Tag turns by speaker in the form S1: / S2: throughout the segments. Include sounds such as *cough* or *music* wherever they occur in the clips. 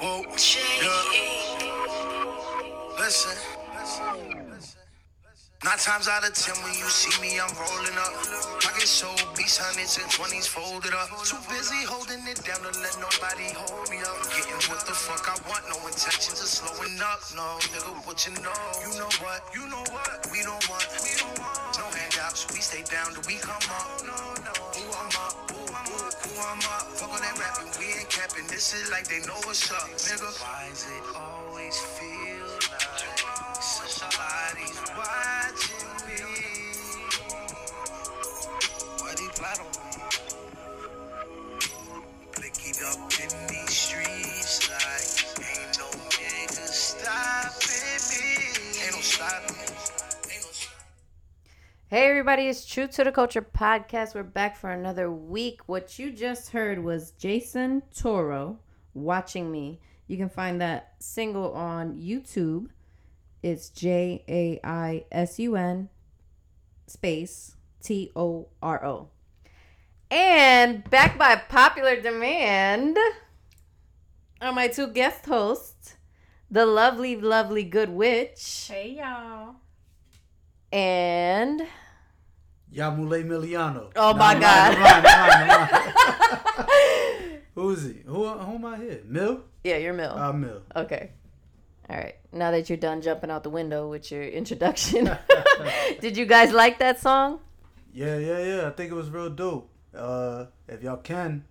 S1: Whoa. Listen. Nine times out of ten when you see me, I'm rolling up. I get so beast hundreds and twenties folded up. Too busy holding it down to let nobody hold me up. Getting what the fuck I want, no intentions of slowing up. No, nigga, what you know? You know what? You know what? We don't want. We don't want. No handouts, we stay down till we come up. No, no. Ooh, I'm up. Ooh, I'm up. Ooh, I'm up. Fuck on that rapping, we. Is like they know what's up, nigga. Why is it always feel
S2: Hey everybody, it's True to the Culture podcast. We're back for another week. What you just heard was Jaisun Toro watching me. You can find that single on YouTube. It's J A I S U N space T O R O. And back by popular demand are my two guest hosts, the lovely, lovely Good Witch
S3: Hey y'all.
S2: And
S4: Yamule Miliano.
S2: Oh my
S4: Nah,
S2: God.
S4: nah, nah, nah. *laughs* Who's he? Who, who am I here? Mill?
S2: Yeah, you're Mill.
S4: Uh, Mill.
S2: okay. All right. Now that you're done jumping out the window with your introduction, *laughs* did you guys like that song?
S4: Yeah, yeah, yeah. I think it was real dope. Uh, if y'all can,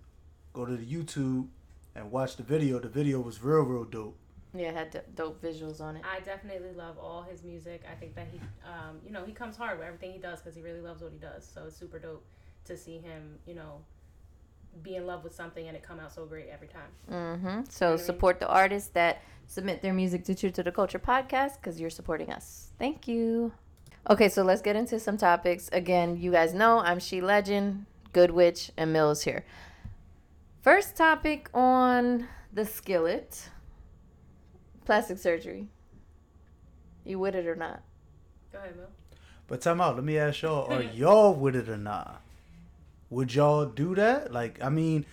S4: go to the YouTube and watch the video. The video was real, real dope.
S2: Yeah, it had d- dope visuals on it.
S3: I definitely love all his music. I think that he, um, you know, he comes hard with everything he does because he really loves what he does. So it's super dope to see him, you know, be in love with something and it come out so great every time.
S2: Mm-hmm. So support the artists that submit their music to True to the Culture podcast because you're supporting us. Thank you. Okay, so let's get into some topics. Again, you guys know I'm She Legend, Good Witch, and Mills here. First topic on the skillet plastic surgery. You with it or not?
S3: Go ahead, Will.
S4: But time out. Let me ask y'all: Are *laughs* y'all with it or not? Would y'all do that? Like, I mean,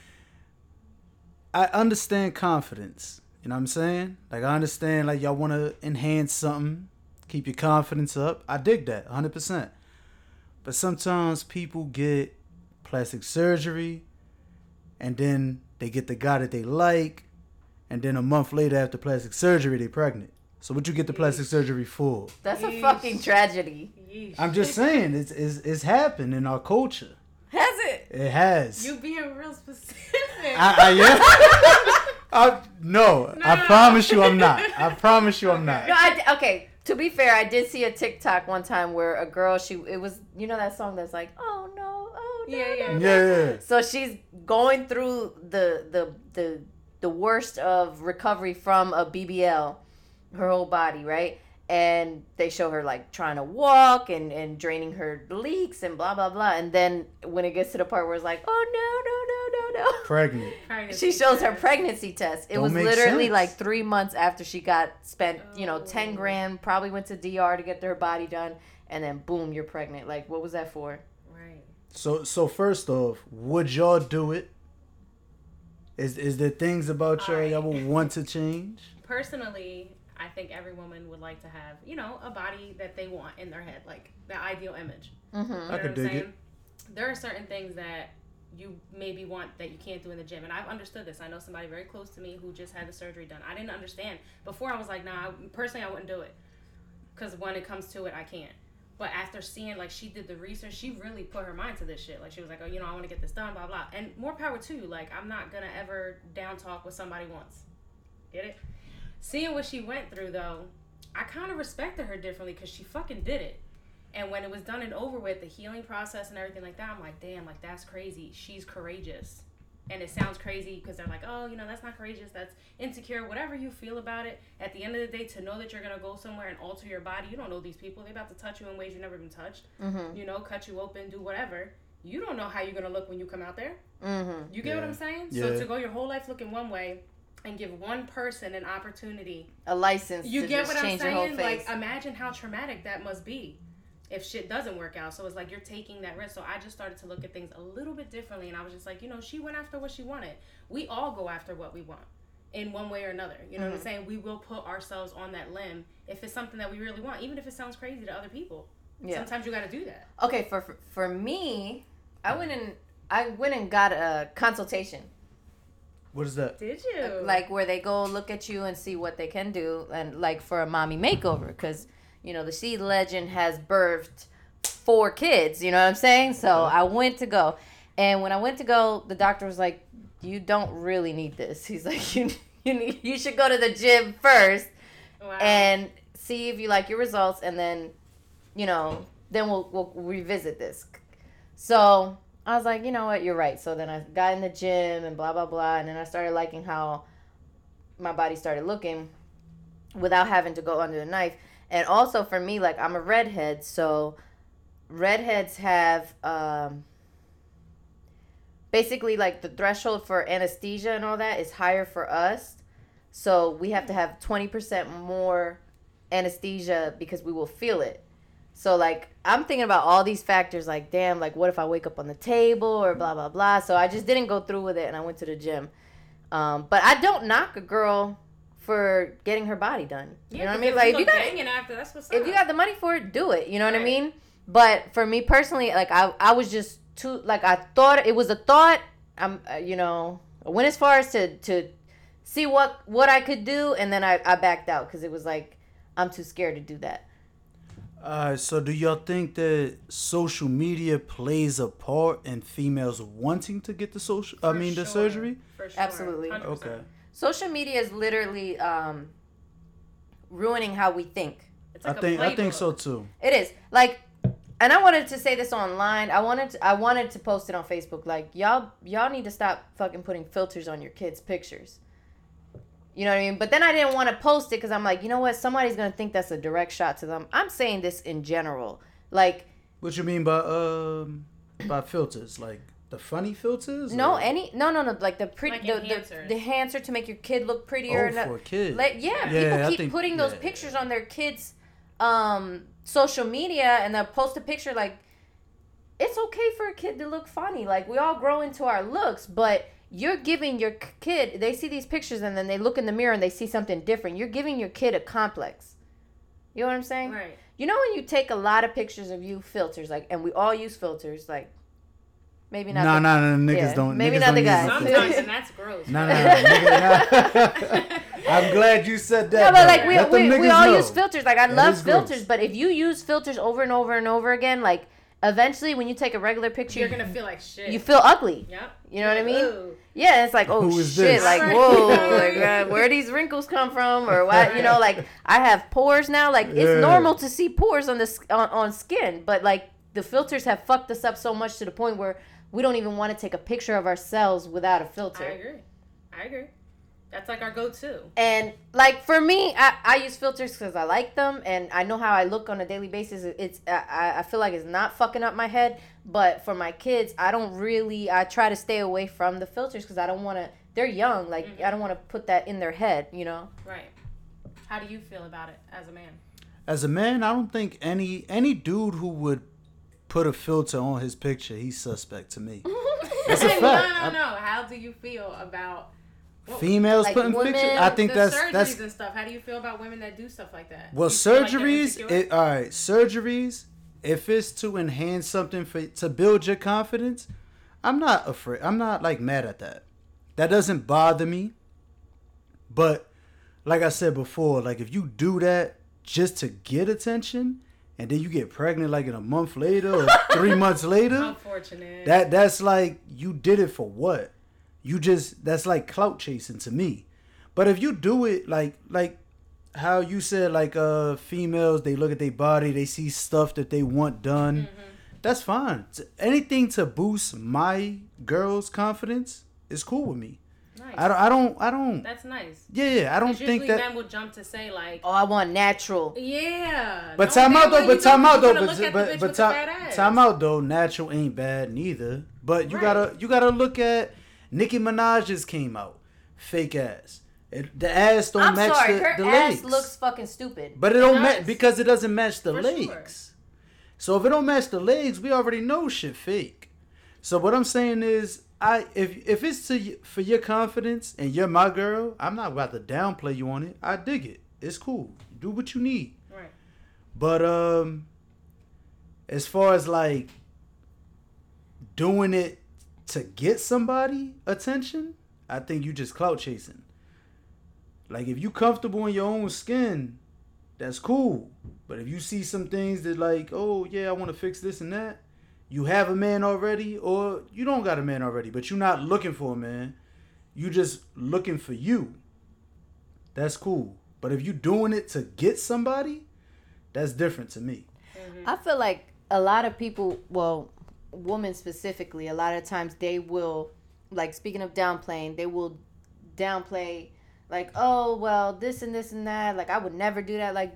S4: I understand confidence. You know what I'm saying? Like, I understand like y'all want to enhance something, keep your confidence up. I dig that 100. percent But sometimes people get plastic surgery, and then they get the guy that they like, and then a month later after plastic surgery they're pregnant. So what you get the plastic surgery for?
S2: That's a
S3: Yeesh.
S2: fucking tragedy.
S3: Yeesh.
S4: I'm just saying, it's, it's, it's happened in our culture.
S2: Has it?
S4: It has.
S3: You being real specific.
S4: I, I am. *laughs* I, no, I
S3: No.
S4: promise you I'm not. I promise you I'm not.
S2: No, I d- okay. To be fair, I did see a TikTok one time where a girl, she it was you know that song that's like, oh no, oh no,
S3: Yeah, yeah.
S2: no,
S4: Yeah, yeah.
S2: So she's going through the the the the worst of recovery from a BBL, her whole body, right? And they show her like trying to walk and and draining her leaks and blah blah blah. And then when it gets to the part where it's like, oh no no no no no.
S4: Pregnant. *laughs*
S3: Pregnancy
S2: She shows her pregnancy test. It
S4: Don't
S2: was
S4: make
S2: literally
S4: sense.
S2: like three months after she got spent, you know,
S3: Oh.
S2: 10 grand, probably went to DR to get her body done, and then boom, you're pregnant. Like, what was that for?
S3: Right.
S4: So, so first off, would y'all do it? Is is there things about you that y'all would want to change?
S3: Personally, I think every woman would like to have, you know, a body that they want in their head, like the ideal image.
S2: Mm-hmm.
S3: You
S4: I
S3: know
S4: could
S3: I'm
S4: dig
S3: saying?
S4: it.
S3: There are certain things that you maybe want that you can't do in the gym, and I've understood this. I know somebody very close to me who just had the surgery done. I didn't understand before. I was like, nah. Personally, I wouldn't do it because when it comes to it, I can't. But after seeing like she did the research, she really put her mind to this shit. Like she was like, oh, you know, I want to get this done, blah blah. And more power to you. Like I'm not gonna ever down talk what somebody wants. Get it? Seeing what she went through though, I kind of respected her differently because she fucking did it. And when it was done and over with, the healing process and everything like that, I'm like, damn, like that's crazy. She's courageous. And it sounds crazy because they're like, oh, you know, that's not courageous. That's insecure. Whatever you feel about it, at the end of the day, to know that you're going to go somewhere and alter your body, you don't know these people. They're about to touch you in ways you've never been touched.
S2: Mm-hmm.
S3: You know, cut you open, do whatever. You don't know how you're going to look when you come out there.
S2: Mm-hmm.
S3: You get what I'm saying?
S4: Yeah.
S3: So to go your whole life looking one way and give one person an opportunity
S2: A license
S3: you
S2: to
S3: get
S2: just
S3: what I'm
S2: change your whole
S3: saying? Like, imagine how traumatic that must be if shit doesn't work out. So it's like you're taking that risk. So I just started to look at things a little bit differently, and I was just like, you know, she went after what she wanted. We all go after what we want. in one way or another. You know what I'm
S2: Mhm.
S3: saying? We will put ourselves on that limb if it's something that we really want, even if it sounds crazy to other people.
S2: Yeah.
S3: Sometimes you got to do that.
S2: Okay, for for- for me, I went and I went and got a consultation.
S4: What is that?
S3: Did you?
S2: like where they go look at you and see what they can do and like for a mommy makeover because you know the She Legend has birthed four kids you know what i'm saying? So uh-huh. i went to go. And when i went to go the doctor was like you don't really need this. *laughs* He's like you you, need, you should go to the gym first
S3: wow.
S2: and see if you like your results and then you know then we'll we'll revisit this. So i was like you know what? You're right. So then i got in the gym and blah blah blah and then i started liking how my body started looking without having to go under the knife and also for me like i'm a redhead so redheads have um basically like the threshold for anesthesia and all that is higher for us so we have to have 20% more anesthesia because we will feel it. So like I'm thinking about all these factors like damn like what if I wake up on the table or blah blah blah. So I just didn't go through with it and I went to the gym. Um, but I don't knock a girl for getting her body done. You know what I mean? Like if you got
S3: banging after, that's what's
S2: if
S3: up.
S2: you got the money for it, do it. You know what I mean? But for me personally, like I, I was just too like I thought it was a thought. I'm, uh, you know, I went as far as to to see what what I could do, and then I I backed out because it was like I'm too scared to do that.
S4: Uh, so do y'all think that social media plays a part in females wanting to get the social? I
S3: For
S4: mean, the surgery.
S3: For sure.
S2: Absolutely.
S3: 100%.
S4: Okay.
S2: Social media is literally um, ruining how we think.
S3: It's
S4: I
S3: like a
S4: think I think so too.
S2: It is like, and I wanted to say this online. I wanted to, I wanted to post it on Facebook. Like y'all y'all need to stop fucking putting filters on your kids' pictures. You know what I mean? But then I didn't want to post it because I'm like, you know what? Somebody's gonna think that's a direct shot to them. I'm saying this in general. Like,
S4: What you mean by um by filters? Like the funny filters?
S2: no,
S4: or-
S2: any no no no like the pretty
S3: Like
S2: the, the
S3: enhancers.
S2: the enhancer to make your kid look prettier.
S4: Oh, for a kid.
S2: Like, yeah,
S4: Yeah, I
S2: people keep
S4: think-
S2: putting those
S4: yeah.
S2: pictures on their kids' um, social media, and they'll post a picture like it's okay for a kid to look funny. Like we all grow into our looks, but you're giving your kid. They see these pictures, and then they look in the mirror and they see something different. You're giving your kid a complex. You know what I'm saying?
S3: Right.
S2: You know when you take a lot of pictures of you filters, like, and we all use filters, like maybe not.
S4: Nah,
S2: the-
S4: nah, nah, niggas
S2: yeah,
S4: don't.
S2: maybe
S4: niggas
S2: not
S4: don't
S2: the guys.
S4: no
S3: Sometimes,
S4: filters.
S3: and that's gross.
S4: Nah, nah, nigga, nah. *laughs* I'm glad you said that.
S2: Yeah, but
S4: though.
S2: like we, we, we all
S4: know.
S2: use filters. Like I
S4: That
S2: love
S4: is gross.
S2: filters, but if you use filters over and over and over again, like eventually when you take a regular picture,
S3: You're gonna feel like shit.
S2: you feel ugly.
S3: Yep.
S2: You know what I mean?
S3: Ooh.
S2: Yeah, it's like oh
S4: Who is
S2: shit,
S4: this?
S2: like whoa, *laughs* like uh, where these wrinkles come from or what? You know, like I have pores now. Like it's normal to see pores on the on, on skin, but like the filters have fucked us up so much to the point where we don't even want to take a picture of ourselves without a filter.
S3: I agree. I agree. That's like our go-to.
S2: And like for me, I, I use filters because I like them and I know how I look on a daily basis. It's I, I feel like it's not fucking up my head. But for my kids, I don't really. I try to stay away from the filters because I don't want to. They're young. Like mm-hmm. I don't want to put that in their head. You know.
S3: Right. How do you feel about it as a man?
S4: As a man, I don't think any any dude who would put a filter on his picture, he's suspect to me. *laughs* That's a fact.
S3: no,
S4: I-
S3: no, no. How do you feel about what-
S4: Females
S2: Like
S4: putting
S2: women-
S4: pictures. I think
S3: the
S4: that's
S3: surgeries
S4: that's
S3: and stuff? How do you feel about women that do stuff like that?
S4: well
S3: feel like
S4: surgeries. it, all right, surgeries. If it's to enhance something for to build your confidence, I'm not afraid. I'm not like mad at that. That doesn't bother me. But like I said before, like if you do that just to get attention, and then you get pregnant like in a month later or *laughs* three months later,
S3: Unfortunate.
S4: that that's like you did it for what? You just that's like clout chasing to me. But if you do it like like how you said like uh females they look at their body, they see stuff that they want done. That's fine. Anything to boost my girl's confidence is cool with me.
S3: Nice.
S4: I don't I don't I don't
S3: That's nice.
S4: Yeah, yeah, I don't
S3: 'Cause
S4: think that usually
S3: men will jump to say like,
S2: Oh, I want natural.
S3: yeah.
S4: But
S3: no,
S4: time out though, but time out though, but but but
S3: with the fat
S4: time time out though. Natural ain't bad neither. But you
S3: Right.
S4: gotta you gotta look at Nicki Minaj just came out, fake ass. It, the ass don't
S2: I'm
S4: match
S2: sorry,
S4: the,
S2: her
S4: the
S2: ass
S4: legs.
S2: looks fucking stupid.
S4: but it don't match because it doesn't match the
S3: For
S4: legs.
S3: sure.
S4: So if it don't match the legs, we already know shit fake. So what I'm saying is, I if if it's to for your confidence and you're my girl, I'm not about to downplay you on it. I dig it. It's cool. Do what you need.
S3: Right.
S4: But um, as far as like doing it to get somebody attention, I think you just clout chasing. Like if you comfortable in your own skin, that's cool. But if you see some things that like, oh yeah, I want to fix this and that, you have a man already, or you don't got a man already, but you're not looking for a man. You just looking for you. That's cool. But if you doing it to get somebody, that's different to me.
S2: I feel like a lot of people, well, women specifically, a lot of times they will, like speaking of downplaying, they will downplay, like, oh well, this and this and that. Like I would never do that. Like,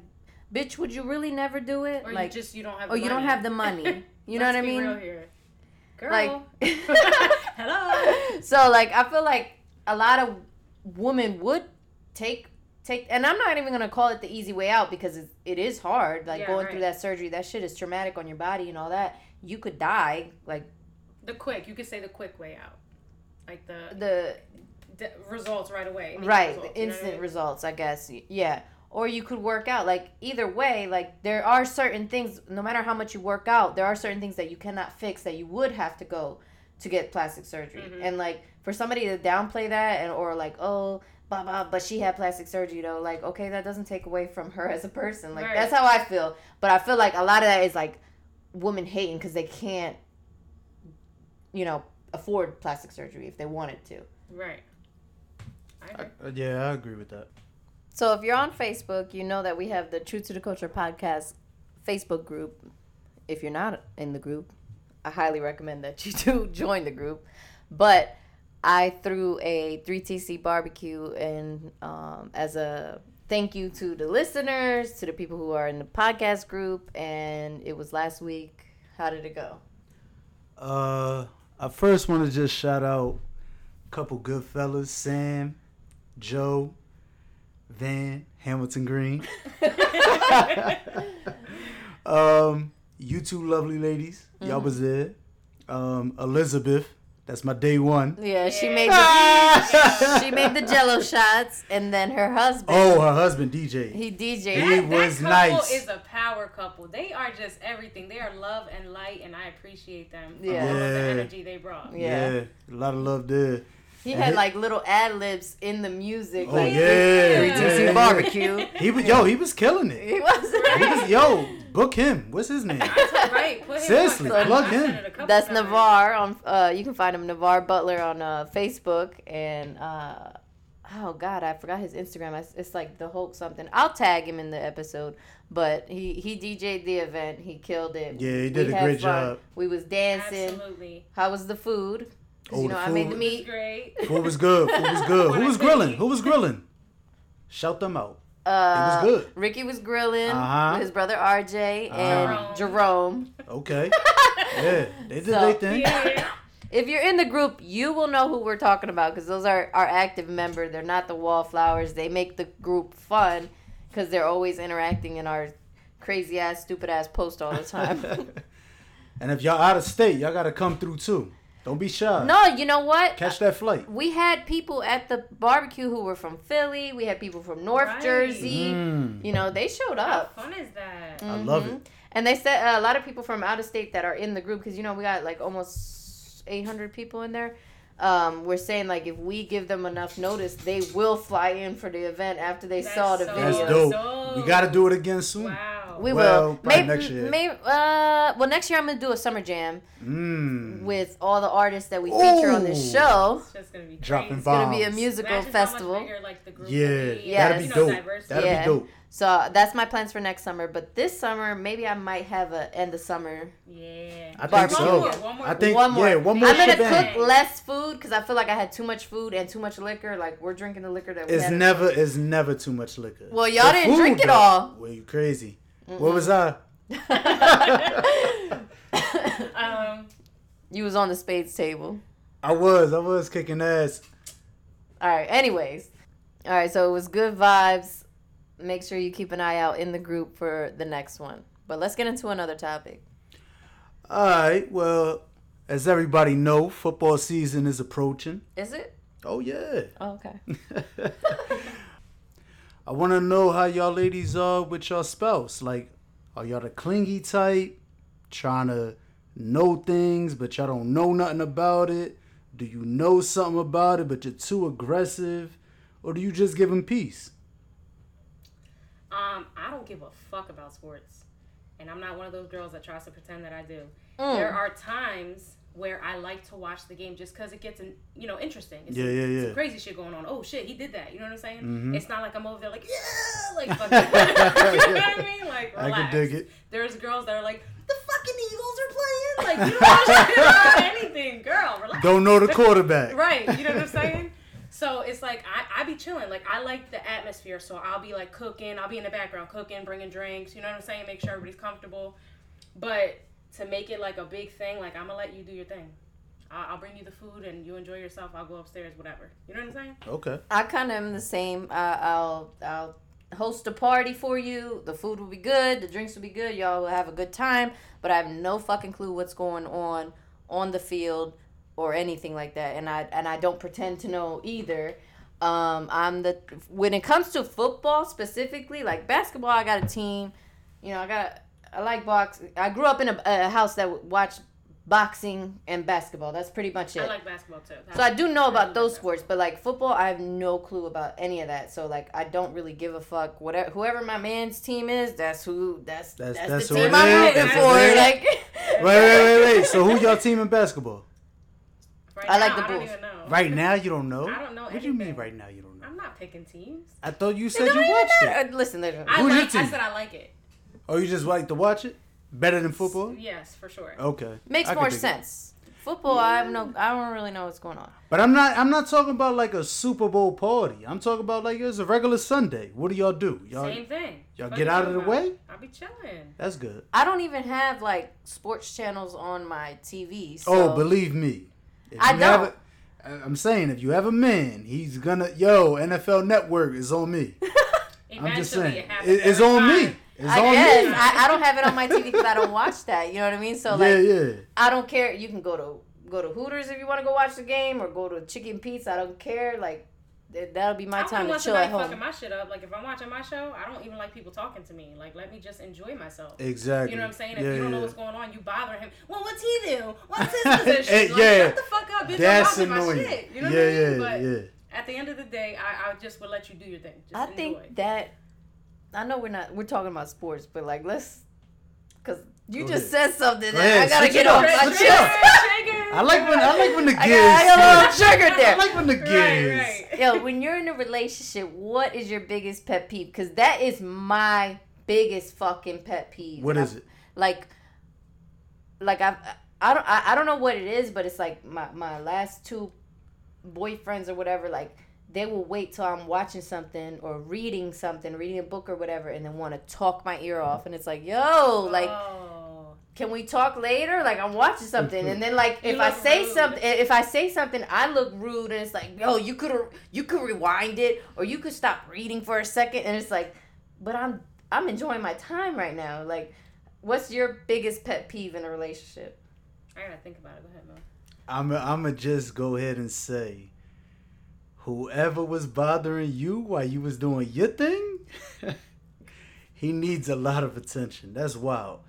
S2: bitch, would you really never do it?
S3: Or
S2: like,
S3: you just you don't have.
S2: oh,
S3: the
S2: you don't have the money. *laughs* You know what I mean?
S3: Real. Girl.
S2: Like- *laughs* *laughs*
S3: Hello.
S2: so like I feel like a lot of women would take take and I'm not even gonna call it the easy way out because it, it is hard like
S3: Yeah,
S2: going
S3: right.
S2: through that surgery that shit is traumatic on your body and all that you could die like
S3: The quick, you could say the quick way out, like the,
S2: the
S3: the results right away.
S2: right
S3: results,
S2: the
S3: you know I
S2: instant
S3: mean?
S2: results I guess yeah or you could work out like either way like there are certain things no matter how much you work out there are certain things that you cannot fix that you would have to go to get plastic surgery
S3: Mhm.
S2: and like for somebody to downplay that and or like oh blah blah but she had plastic surgery though like okay that doesn't take away from her as a person like
S3: Right.
S2: that's how i feel but i feel like a lot of that is like women hating because they can't you know afford plastic surgery if they wanted to
S3: Right. I
S4: I, uh, yeah, I agree with that.
S2: So if you're on Facebook, you know that we have the True to the Culture podcast Facebook group. If you're not in the group, I highly recommend that you *laughs* do join the group. But I threw a 3TC barbecue and um, as a thank you to the listeners, to the people who are in the podcast group, and it was last week. How did it go?
S4: Uh, I first want to just shout out a couple good fellas, Sam, Joe, Van, Hamilton Green. *laughs* um, you two lovely ladies, y'all was there. Um, Elizabeth, that's my day one.
S2: Yeah, she
S3: Yeah.
S2: made the *laughs* she made the Jello shots, and then her husband
S4: Oh, her husband DJ.
S2: he DJ'd.
S4: He
S3: That,
S4: was
S3: that couple
S4: nice.
S3: is a power couple. They are just everything. They are love and light, and I appreciate them for
S2: Yeah.
S3: all of the energy they brought.
S2: Yeah.
S4: yeah, a lot of love there.
S2: He
S4: And
S2: had
S4: he-
S2: like little ad libs in the music.
S4: Oh
S2: like,
S4: yeah,
S2: 3TC
S4: yeah.
S2: barbecue.
S4: He was yo, he was killing it.
S2: He was.
S4: He was yo, book him. What's his name?
S3: right. Put him
S4: Seriously,
S3: on, 'cause
S4: plug him.
S3: it a couple
S2: That's
S3: times.
S2: Navar on. Uh, you can find him Navar Butler on uh, Facebook and uh, oh god, I forgot his Instagram. It's, it's like the Hulk something. I'll tag him in the episode. But he he DJ'd the event. He killed it.
S4: Yeah, he did
S2: We
S4: a great
S2: fun.
S4: job.
S2: We was dancing.
S3: Absolutely.
S2: How was the food? 'Cause,
S4: Oh,
S2: you
S4: the
S2: know, I made the
S4: food-
S3: It was
S2: meat.
S3: great.
S4: Food was good. Food was good. Who was grilling? Who was grilling? Shout them out.
S2: Uh,
S4: It was good.
S2: Ricky was grilling
S4: Uh-huh.
S2: with his brother RJ and
S3: Uh-huh.
S2: Jerome.
S4: Okay. *laughs* Yeah, they did
S2: So-
S4: their thing.
S3: Yeah.
S2: If you're in the group, you will know who we're talking about because those are our active members. They're not the wallflowers. They make the group fun because they're always interacting in our crazy ass, stupid ass post all the time. *laughs*
S4: and if y'all out of state, y'all gotta come through too. Don't be shy.
S2: no, you know what?
S4: Catch that flight.
S2: We had people at the barbecue who were from Philly. We had people from North
S3: Right.
S2: Jersey.
S4: Mm,
S2: You know, they showed up.
S3: How fun is that?
S4: I love it.
S2: And they said uh, a lot of people from out of state that are in the group because you know we got like almost 800 people in there. Um, we're saying like if we give them enough notice, they will fly in for the event after they
S3: That's
S2: saw the
S3: so-
S2: video.
S4: That's dope.
S3: So-
S4: We gotta do it again soon.
S3: Wow.
S2: We
S4: Well,
S2: will. Maybe
S4: next year.
S2: Maybe, uh, well, next year I'm gonna do a summer jam
S4: Mm.
S2: with all the artists that we feature on this show.
S3: It's just gonna be
S4: Dropping
S3: crazy.
S2: It's gonna be a musical
S3: Imagine how much
S2: festival.
S3: bigger, like, the group
S4: Yeah,
S3: would be.
S2: Yes.
S4: that'd be
S3: You know,
S4: dope. That'd
S2: Yeah.
S4: be dope.
S2: So that's my plans for next summer. But this summer, maybe I might have a end of summer.
S3: Yeah.
S4: I think
S2: Barbecue.
S4: so.
S3: One more, one more.
S4: I think
S2: one more.
S4: yeah, one more
S2: I'm gonna
S4: shebang.
S2: cook less food because I feel like I had too much food and too much liquor. Like we're drinking the liquor that we
S4: It's
S2: had.
S4: never it's never too much liquor.
S2: Well, y'all
S4: The
S2: didn't drink it
S4: though,
S2: all.
S4: Well, you crazy. Where was I? *laughs*
S3: Um,
S2: you was on the spades table.
S4: I was. I was kicking ass.
S2: All right. Anyways, all right. So it was good vibes. Make sure you keep an eye out in the group for the next one. But let's get into another topic.
S4: All right. Well, as everybody know, football season is approaching.
S2: Is it?
S4: Oh yeah.
S2: Oh, okay. *laughs* *laughs*
S4: I want to know how y'all ladies are with your spouse. Like, are y'all the clingy type, trying to know things, but y'all don't know nothing about it? Do you know something about it, but you're too aggressive? Or do you just give them peace?
S3: Um, I don't give a fuck about sports, and I'm not one of those girls that tries to pretend that I do.
S2: Mm.
S3: There are times where I like to watch the game just because it gets, in, you know, interesting. It's
S4: Yeah,
S3: some,
S4: yeah,
S3: some
S4: yeah.
S3: crazy shit going on. Oh shit, he did that. You know what I'm saying?
S4: Mhm.
S3: It's not like I'm over there like yeah, *laughs* like fucking. *laughs* you know what I mean? Like
S4: I can dig it.
S3: There's girls that are like the fucking Eagles are playing. Like you don't about *laughs* anything, girl. Relax.
S4: Don't know the quarterback.
S3: Right. You know what I'm saying? So it's like I, I be chilling. Like I like the atmosphere, so I'll be like cooking. I'll be in the background cooking, bringing drinks. You know what I'm saying? Make sure everybody's comfortable. But to make it like a big thing, like I'm gonna let you do your thing. I'll, I'll bring you the food and you enjoy yourself. I'll go upstairs, whatever. You know what I'm saying?
S4: Okay.
S2: I kind of am the same. Uh, I'll I'll host a party for you. The food will be good. The drinks will be good. Y'all will have a good time. But I have no fucking clue what's going on on the field or anything like that. And I and I don't pretend to know either. Um, I'm the when it comes to football specifically, like basketball, I got a team. You know, I got I like box. I grew up in a, a house that watched boxing and basketball. That's pretty much it.
S3: I like basketball too.
S2: So I do know about those sports, but like football, I have no clue about any of that. So like, I don't really give a fuck. Whatever, whoever my man's team is, that's who. That's
S4: That's-
S2: that's,
S4: that's
S2: the
S4: who
S2: team I'm rooting for.
S3: it.
S2: Like,
S4: Wait, wait, wait, wait. So who y'all team in basketball?
S3: Right
S2: I like the Bulls.
S4: Right now, you don't know.
S3: I don't know
S4: What do you mean? Right now, you don't know.
S3: I'm not picking teams.
S4: I thought you said you watched it.
S2: matter. Uh, Listen, listen.
S3: I
S4: Who's your
S3: like. I
S4: team?
S3: said I like it.
S4: Oh, you just like to watch it? Better than football?
S3: Yes, for sure.
S4: Okay.
S2: Makes
S4: I
S2: more
S4: dig it.
S2: sense. Football, I have no. I don't really know what's going on.
S4: But I'm not. I'm not talking about like a Super Bowl party. I'm talking about like it's a regular Sunday. What do y'all do? Y'all.
S3: Same thing.
S4: y'all
S3: Fuck
S4: get out of the way?
S3: I'll be chilling.
S4: That's good.
S2: I don't even have like sports channels on my TV. So
S4: oh, believe me. If
S2: I
S4: you have
S2: don't.
S4: a- I- I'm saying if you have a man, he's gonna. Yo, NFL Network is on me. *laughs* I'm just saying.
S3: it
S4: it's
S3: every
S4: on me.
S3: Time.
S4: It's
S2: I
S4: on
S2: guess
S4: me.
S2: I, I don't have it on my TV because I don't watch that. You know what I mean? So like,
S4: yeah, yeah.
S2: I don't care. You can go to go to Hooters if you want to go watch the game, or go to Chicken Pizza. I don't care. Like th- that'll be my
S3: I
S2: time
S3: don't
S2: to
S3: want
S2: chill
S3: somebody
S2: at home.
S3: fucking my shit up. Like if I'm watching my show, I don't even like people talking to me. Like let me just enjoy myself.
S4: Exactly.
S3: You know what I'm saying? If
S4: Yeah,
S3: you don't know what's going on, you bother him. Well, what's he do? What's his *laughs* position?
S4: Eh,
S3: like,
S4: yeah.
S3: Shut the fuck up, bitch.
S4: That's
S3: I'm watching
S4: annoying.
S3: my shit. You know
S4: yeah,
S3: what I mean?
S4: yeah,
S3: But
S4: yeah.
S3: at the end of the day, I, I just would let you do your thing. Just
S2: I
S3: enjoy.
S2: think that I know we're not we're talking about sports, but like let's because you
S4: Go
S2: just
S4: ahead.
S2: said something
S4: Go
S2: that
S4: ahead,
S2: I gotta get
S4: it
S2: off my chest.
S4: I like when I like when the
S2: I
S4: gears.
S2: got, I got a little
S4: spin.
S2: triggered there.
S4: I like when the
S3: Right,
S4: gears.
S3: right.
S2: Yo, when you're in a relationship, what is your biggest pet peeve? Because that is my biggest fucking pet peeve.
S4: What
S2: And
S4: is it?
S2: Like, like I've, I don't, I, I don't know what it is, but it's like my my last two boyfriends or whatever. Like they will wait till I'm watching something or reading something, reading a book or whatever, and then want to talk my ear off. And it's like, yo, like
S3: Oh.
S2: can we talk later? Like I'm watching something, and then like
S3: You
S2: if I say
S3: rude.
S2: something, if I say something, I look rude, and it's like, yo, you could you could rewind it, or you could stop reading for a second, and it's like, but I'm I'm enjoying my time right now. Like, what's your biggest pet peeve in a relationship?
S3: I gotta think about it. Go ahead, Mo.
S4: I'm I'm gonna just go ahead and say, whoever was bothering you while you was doing your thing, *laughs* he needs a lot of attention. That's wild.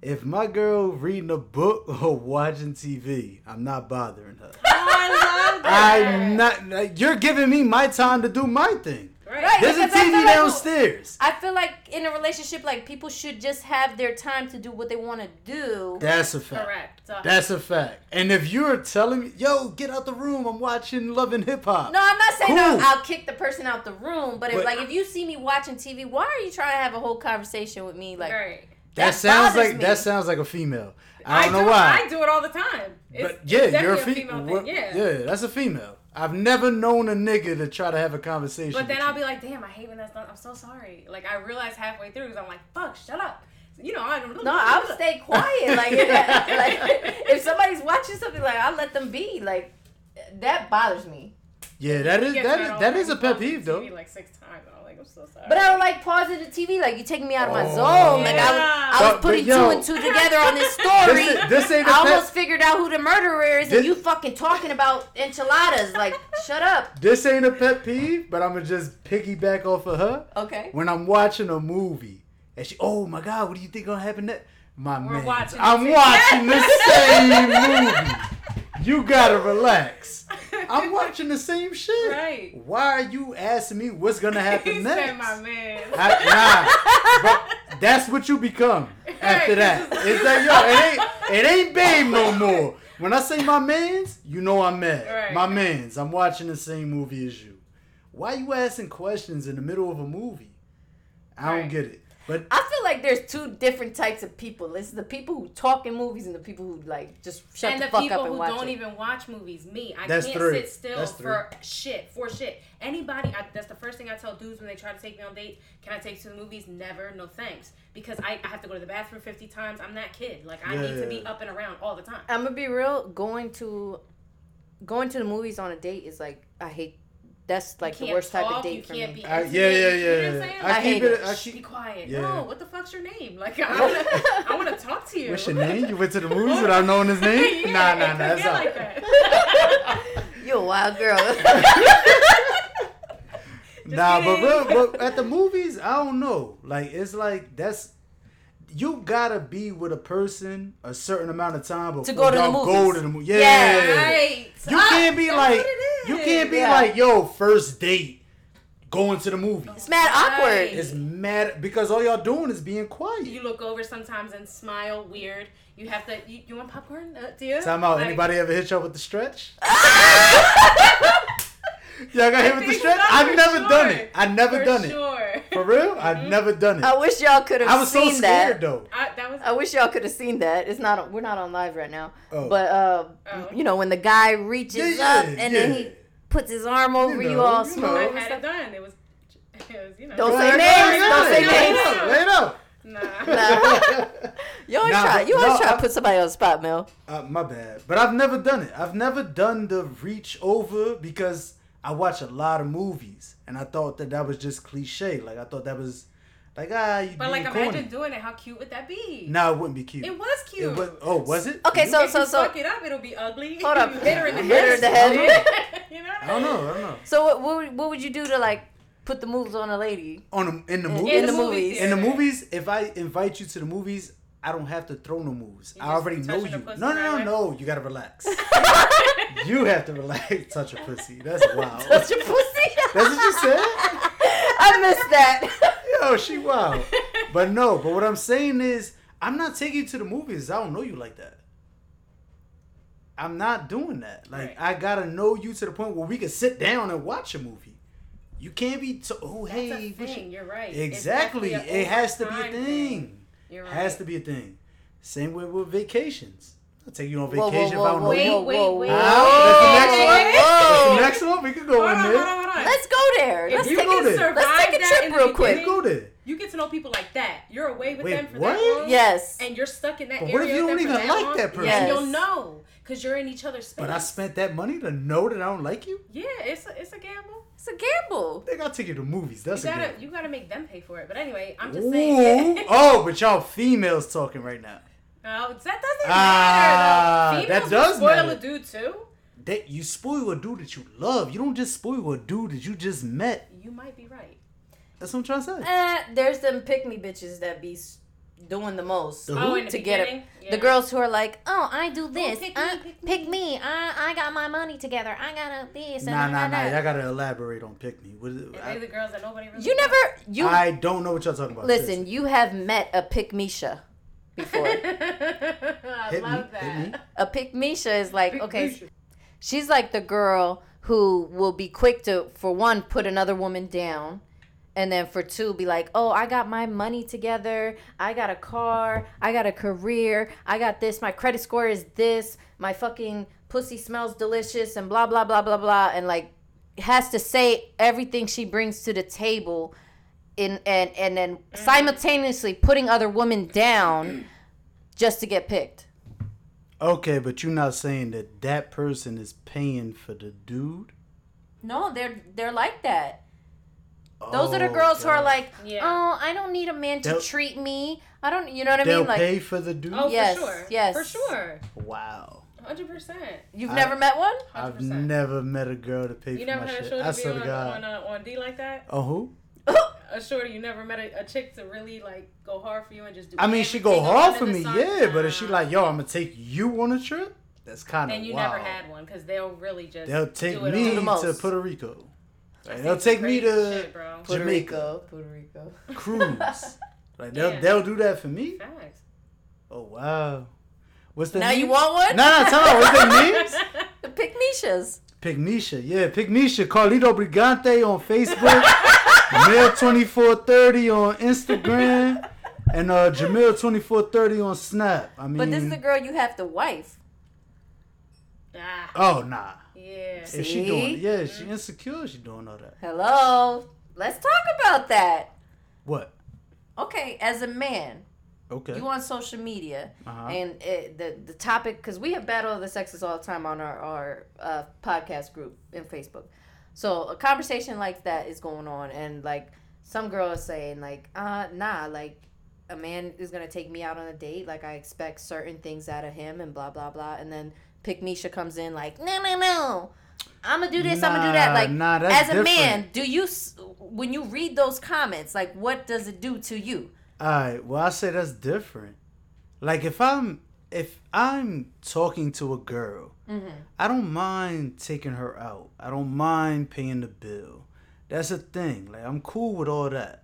S4: If my girl reading a book *laughs* or watching TV, I'm not bothering her.
S3: Oh, I love that.
S4: I'm not. You're giving me my time to do my thing.
S3: Right.
S4: There's a
S2: Because I feel
S4: TV
S2: like-
S4: downstairs.
S2: I feel like in a relationship, like people should just have their time to do what they want to do.
S4: That's a fact.
S3: Correct. So,
S4: That's a fact. And if you're telling me, yo, get out the room, I'm watching Love and Hip Hop.
S2: No, I'm not saying
S4: Cool.
S2: I'll, I'll kick the person out the room, but if
S4: But-
S2: like if you see me watching TV, why are you trying to have a whole conversation with me? Like,
S3: right.
S4: That,
S2: That
S4: sounds like
S2: me.
S4: that sounds like a female. I don't know
S3: do,
S4: why.
S3: I do it all the time. It's,
S4: but yeah,
S3: it's
S4: you're a
S3: definitely
S4: female.
S3: female thing. Yeah.
S4: yeah, that's a female. I've never known a nigga to try to have a conversation.
S3: But then
S4: with
S3: I'll
S4: you.
S3: be like, damn, I hate when that's done. I'm so sorry. Like I realize halfway through because I'm like, fuck, shut up. You know, I don't.
S2: no, I'll stay quiet. *laughs* Like, *laughs* like if somebody's watching something, like I'll let them be. Like that bothers me.
S4: Yeah, that is
S3: He gets
S4: that
S3: mad
S4: is
S3: all
S4: that
S3: the
S4: is a pet peeve
S3: calls me
S4: though.
S3: Like six times. I'm so sorry.
S2: But I don't like pausing the TV. Like you taking me out of my
S4: Oh.
S2: zone. Like I was, I was
S4: but
S2: putting
S4: yo,
S2: two and two together on this story.
S4: This, is- this ain't a
S2: I
S4: pet,
S2: almost figured out who the murderer is,
S4: This-
S2: and you fucking talking about enchiladas. Like, shut up.
S4: this ain't a pet peeve, but I'm gonna just piggyback off of her.
S2: Okay.
S4: When I'm watching a movie and she, oh my god, what do you think gonna happen next? My
S3: We're
S4: man,
S3: watching
S4: I'm watching the same movie. You gotta relax. *laughs* I'm watching the same shit.
S3: Right.
S4: Why are you asking me what's gonna *laughs* happen
S3: he
S4: next?
S3: said, my man.
S4: I, nah, but that's what you become *laughs* after that. It's like yo, it ain't it ain't babe no more. When I say my man's, you know I'm mad.
S3: Right.
S4: My man's. I'm watching the same movie as you. Why you asking questions in the middle of a movie? I don't get it. But
S2: I feel like there's two different types of people. It's the people who talk in movies and the people who like just shut
S3: and
S2: the,
S3: the,
S2: fuck
S3: people
S2: up and watch.
S3: And the people who don't
S2: it.
S3: even watch movies. Me, I
S4: That's
S3: can't
S4: three.
S3: sit still
S4: That's
S3: for shit. For shit. Anybody, I, that's the first thing I tell dudes when they try to take me on dates. Can I take you to the movies? Never. No thanks. Because I, I have to go to the bathroom 50 times. I'm that kid. Like, I need to be
S4: Yeah.
S3: up and around all the time.
S2: I'm gonna be real. Going to going to the movies on a date is like I hate. That's like the
S3: can't
S2: worst type of date
S3: you
S2: for
S3: can't
S2: me.
S3: be uh,
S4: I, yeah,
S3: intimate,
S4: yeah,
S3: you know
S4: yeah.
S3: what I'm saying?
S4: I,
S2: I
S4: keep
S2: hate
S4: it.
S2: it.
S4: I
S3: Shh, be quiet.
S4: Yeah.
S3: No, what the fuck's your name? Like, *laughs* I wanna, I wanna talk to you.
S4: what's your name? You went to the *laughs* movies without knowing his name?
S3: yeah,
S4: nah, nah, nah. That's
S3: get like that. *laughs*
S2: You a wild girl.
S4: Nah, but,
S3: kidding.
S4: real, but at the movies, I don't know. Like it's like that's you gotta be with a person a certain amount of time before
S2: go to the
S4: y'all go
S2: movies.
S4: to the movie. Yeah,
S2: Yeah,
S3: Right.
S4: you can't be like you can't be
S2: Yeah.
S4: like yo first date going to the movie.
S2: it's mad awkward.
S3: Right.
S4: It's mad because all y'all doing is being quiet.
S3: You look over sometimes and smile weird. You have to. You, you want popcorn? Uh, do you?
S4: Time out.
S3: Like,
S4: Anybody ever hit y'all with the stretch? *laughs* y'all got hit with the stretch? I've
S3: for
S4: never done it. I've never
S3: For
S4: done it.
S3: Sure.
S4: For real? I've never done it.
S2: I wish y'all could have.
S4: I
S2: have
S4: was so scared
S2: that.
S4: though.
S3: I, that was.
S2: I wish y'all could have seen that. It's not. We're not on live right now.
S4: Oh.
S2: But uh,
S3: Oh.
S2: you know when the guy reaches
S4: Yeah, yeah,
S2: up and then he puts his arm over you,
S4: know,
S2: all
S4: you
S2: smooth.
S4: know.
S3: I
S2: and
S3: had it done. It was. It was. You know.
S2: Don't
S4: Go
S2: say
S4: ahead,
S2: names, don't say
S4: go ahead,
S2: names.
S4: Lay it out. Lay it out.
S3: Nah. *laughs*
S2: Nah. You always
S4: Nah,
S2: try. You always
S4: no,
S2: try to put somebody on the spot, Mel.
S4: Uh, my bad. But I've never done it. I've never done the reach over because I watch a lot of movies and I thought that that was just cliche. Like I thought that was like ah, you
S3: But like,
S4: being
S3: imagine doing it. How cute would that be?
S4: No, it wouldn't be cute.
S3: It was cute.
S4: It was, oh, was it?
S2: Okay, so so
S3: you
S2: so
S3: fuck it up, it'll be ugly. *laughs*
S2: Hold up. *laughs*
S3: You hit her in the
S2: Hit her
S3: head.
S2: in the head. *laughs*
S3: you know. What
S4: I don't know. I don't know.
S2: so what what would, what would you do to like put the moves on a lady?
S4: On the, in the movies,
S2: in the
S3: movie
S2: movies.
S4: in the movies, if I invite you to the movies, I don't have to throw no moves.
S3: You
S4: I already know you. No, no, no,
S3: right
S4: no. You gotta relax. *laughs* you have to relax. *laughs* Touch a pussy. That's wild. *laughs*
S2: Touch your pussy.
S4: That's what you said.
S2: I missed that.
S4: Yo, she wild. But no, but what I'm saying is, I'm not taking you to the movies. I don't know you like that. I'm not doing that. Like,
S3: Right.
S4: I gotta know you to the point where we can sit down and watch a movie. You can't be so. Oh,
S3: That's
S4: hey,
S3: a thing.
S4: you-
S3: You're right.
S4: exactly. It has to be a
S3: overtime
S4: thing.
S3: You're right.
S4: Has to be a thing. Same way with vacations. I'll take you on
S2: Whoa, whoa,
S4: vacation
S2: whoa,
S4: if I don't know
S3: wait,
S4: you.
S2: whoa,
S3: wait, wait.
S4: Ah, that's the next one. That's the next one. We could go
S3: Hold
S4: in
S3: on,
S4: there.
S3: hold on, hold on.
S2: Let's go there.
S3: If
S2: Let's
S3: you
S2: take
S4: go
S2: a
S4: there.
S2: Let's take a
S3: that
S2: trip
S3: the
S2: real quick.
S3: beginning,
S4: go there.
S3: You get to know people like that. You're away with
S4: Wait,
S3: them for
S4: what?
S3: that long.
S2: Yes.
S3: And you're stuck in that
S4: But
S3: area.
S4: what if you
S3: with
S4: don't
S3: them for
S4: even
S3: that
S4: like
S3: long,
S4: that person?
S2: Yes.
S3: And you'll know because you're in each other's space.
S4: But I spent that money to know that I don't like you.
S3: Yeah, it's a, it's a gamble.
S2: It's a gamble.
S4: They gotta take you to movies. That's
S3: You gotta
S4: good.
S3: you gotta make them pay for it. But anyway, I'm just
S4: Ooh.
S3: saying. *laughs*
S4: oh, but y'all females talking right now.
S3: Oh, that doesn't
S4: Ah,
S3: matter though.
S4: that does
S3: spoil
S4: matter.
S3: a dude too.
S4: That you spoil a dude that you love. You don't just spoil a dude that you just met.
S3: You might be right.
S4: That's what I'm trying to say.
S2: Eh, there's them pick me bitches that be s- doing the most.
S4: The
S3: Oh, in the
S2: to get it.
S3: beginning?
S2: The girls who are like, oh, I do this.
S3: pick uh, me,
S2: I,
S3: pick
S2: pick,
S3: me."
S2: me. I, I got my money together. I got a this.
S4: Nah,
S2: and
S4: nah,
S2: I
S4: nah.
S2: got
S4: Y'all
S2: that."
S4: gotta elaborate on pick me. What is it?
S3: And
S4: I,
S3: the girls that nobody really
S2: You never, you,
S4: I don't know what y'all talking about.
S2: listen, you have met a pick Misha before. *laughs*
S3: I
S4: Hit me,
S3: love
S4: hit
S3: that.
S4: me.
S2: a pick Misha is like, okay, she's like the girl who will be quick to, for one, put another woman down. And then for two, be like, oh, I got my money together. I got a car. I got a career. I got this. My credit score is this. My fucking pussy smells delicious and blah, blah, blah, blah, blah. And like, has to say everything she brings to the table in and, and then simultaneously putting other women down just to get picked.
S4: Okay, but you're not saying that that person is paying for the dude.
S2: No, they're they're like that. Those are the
S4: Oh,
S2: girls who are like,
S3: Yeah.
S2: oh, I don't need a man to
S4: They'll-
S2: treat me. I don't, you know what I
S4: They'll
S2: mean? Like,
S4: pay for the dude.
S3: Oh,
S2: Yes,
S3: for sure.
S2: yes.
S3: For sure.
S4: Wow.
S3: Hundred percent.
S2: you've
S4: I-
S2: never met one?
S4: I've never met a girl to pay
S3: You
S4: for
S3: never
S4: my
S3: had a
S4: shit.
S3: shorty
S4: I
S3: be
S4: swear to
S3: on
S4: God.
S3: on, uh, on D like that?
S4: oh who?
S3: A shorty you never met a, a chick to really like go hard for you and just do.
S4: I mean, she go hard for me,
S3: sun?
S4: yeah. But if she like, yo, I'm gonna take you on a trip, that's kind of
S3: And you
S4: wild.
S3: never had one because they'll really just
S4: They'll take
S3: do it
S4: me
S2: the
S4: to Puerto Rico. Like, they'll take me to
S3: shit.
S2: Puerto
S4: Jamaica.
S2: Rico. Puerto Rico.
S4: cruise. *laughs* like they'll
S3: Yeah.
S4: they'll do that for me.
S3: Facts.
S4: Oh wow. What's the
S2: Now
S4: name?
S2: you want one?
S4: No, no, tell me what's their names? *laughs*
S2: The Pygmishas.
S4: Pygmisha, yeah, Pygmisha, Carlito Brigante on Facebook, *laughs* Jamil twenty four thirty on Instagram, and uh Jamil twenty four thirty on Snap. I mean,
S2: But this is the girl you have to wife.
S3: Ah,
S4: oh nah,
S3: yeah.
S4: if she
S2: See?
S4: doing, yeah, she insecure, she doing all that.
S2: Hello. Let's talk about that.
S4: What?
S2: Okay, as a man,
S4: Okay.
S2: you on social media,
S4: Uh-huh.
S2: and it, the the topic because we have battle of the sexes all the time on our our uh, podcast group in Facebook. So a conversation like that is going on, and like some girl is saying like, uh, nah, like a man is gonna take me out on a date, like I expect certain things out of him, and blah blah blah, and then Pick Misha comes in like, no no no. I'm gonna do this. I'm gonna do that. Like,
S4: nah,
S2: as a man, do you when you read those comments, like, what does it do to you?
S4: All right. Well, I say that's different. Like if I'm if I'm talking to a girl, mm-hmm. I don't mind taking her out. I don't mind paying the bill. That's a thing. Like I'm cool with all that.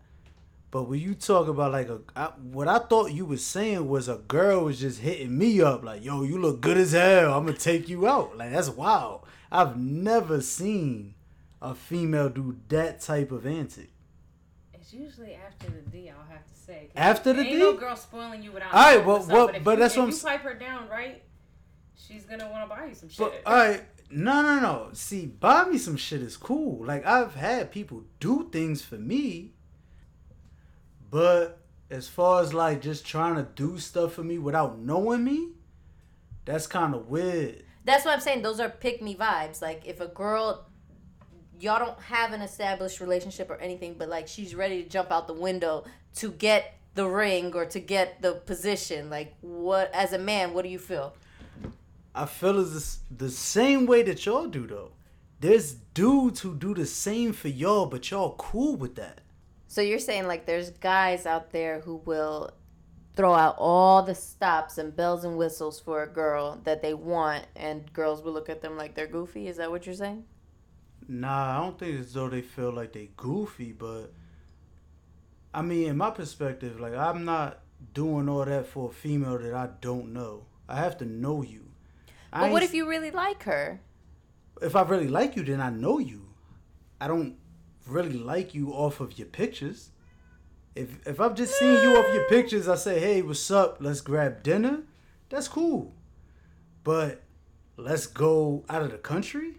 S4: But when you talk about like a, I, what I thought you was saying was a girl was just hitting me up like, "Yo, you look good as hell. I'm gonna take you out." Like that's wild. I've never seen a female do that type of antic.
S3: It's usually after the D. I'll have to say.
S4: After the
S3: ain't
S4: D?
S3: no girl spoiling you without.
S4: All right, well, well,
S3: if
S4: but
S3: you,
S4: that's what I'm
S3: you pipe her down right, she's gonna want to buy you some shit.
S4: But all right, no, no, no. See, buy me some shit is cool. Like I've had people do things for me, but as far as like just trying to do stuff for me without knowing me, that's kind of weird.
S2: That's what I'm saying. Those are pick me vibes. Like if a girl, y'all don't have an established relationship or anything, but like she's ready to jump out the window to get the ring or to get the position. Like what, as a man, what do you feel?
S4: I feel it's the, s- the same way that y'all do though. There's dudes who do the same for y'all, but y'all cool with that.
S2: So you're saying like there's guys out there who will throw out all the stops and bells and whistles for a girl that they want, and girls will look at them like they're goofy. Is that what you're saying?
S4: Nah, I don't think it's though they feel like they goofy, but I mean, in my perspective, like I'm not doing all that for a female that I don't know. I have to know you.
S2: But what if you really like her?
S4: If I really like you, then I know you. I don't really like you off of your pictures. If if I've just seen you off your pictures, I say, hey, what's up? Let's grab dinner. That's cool. But let's go out of the country.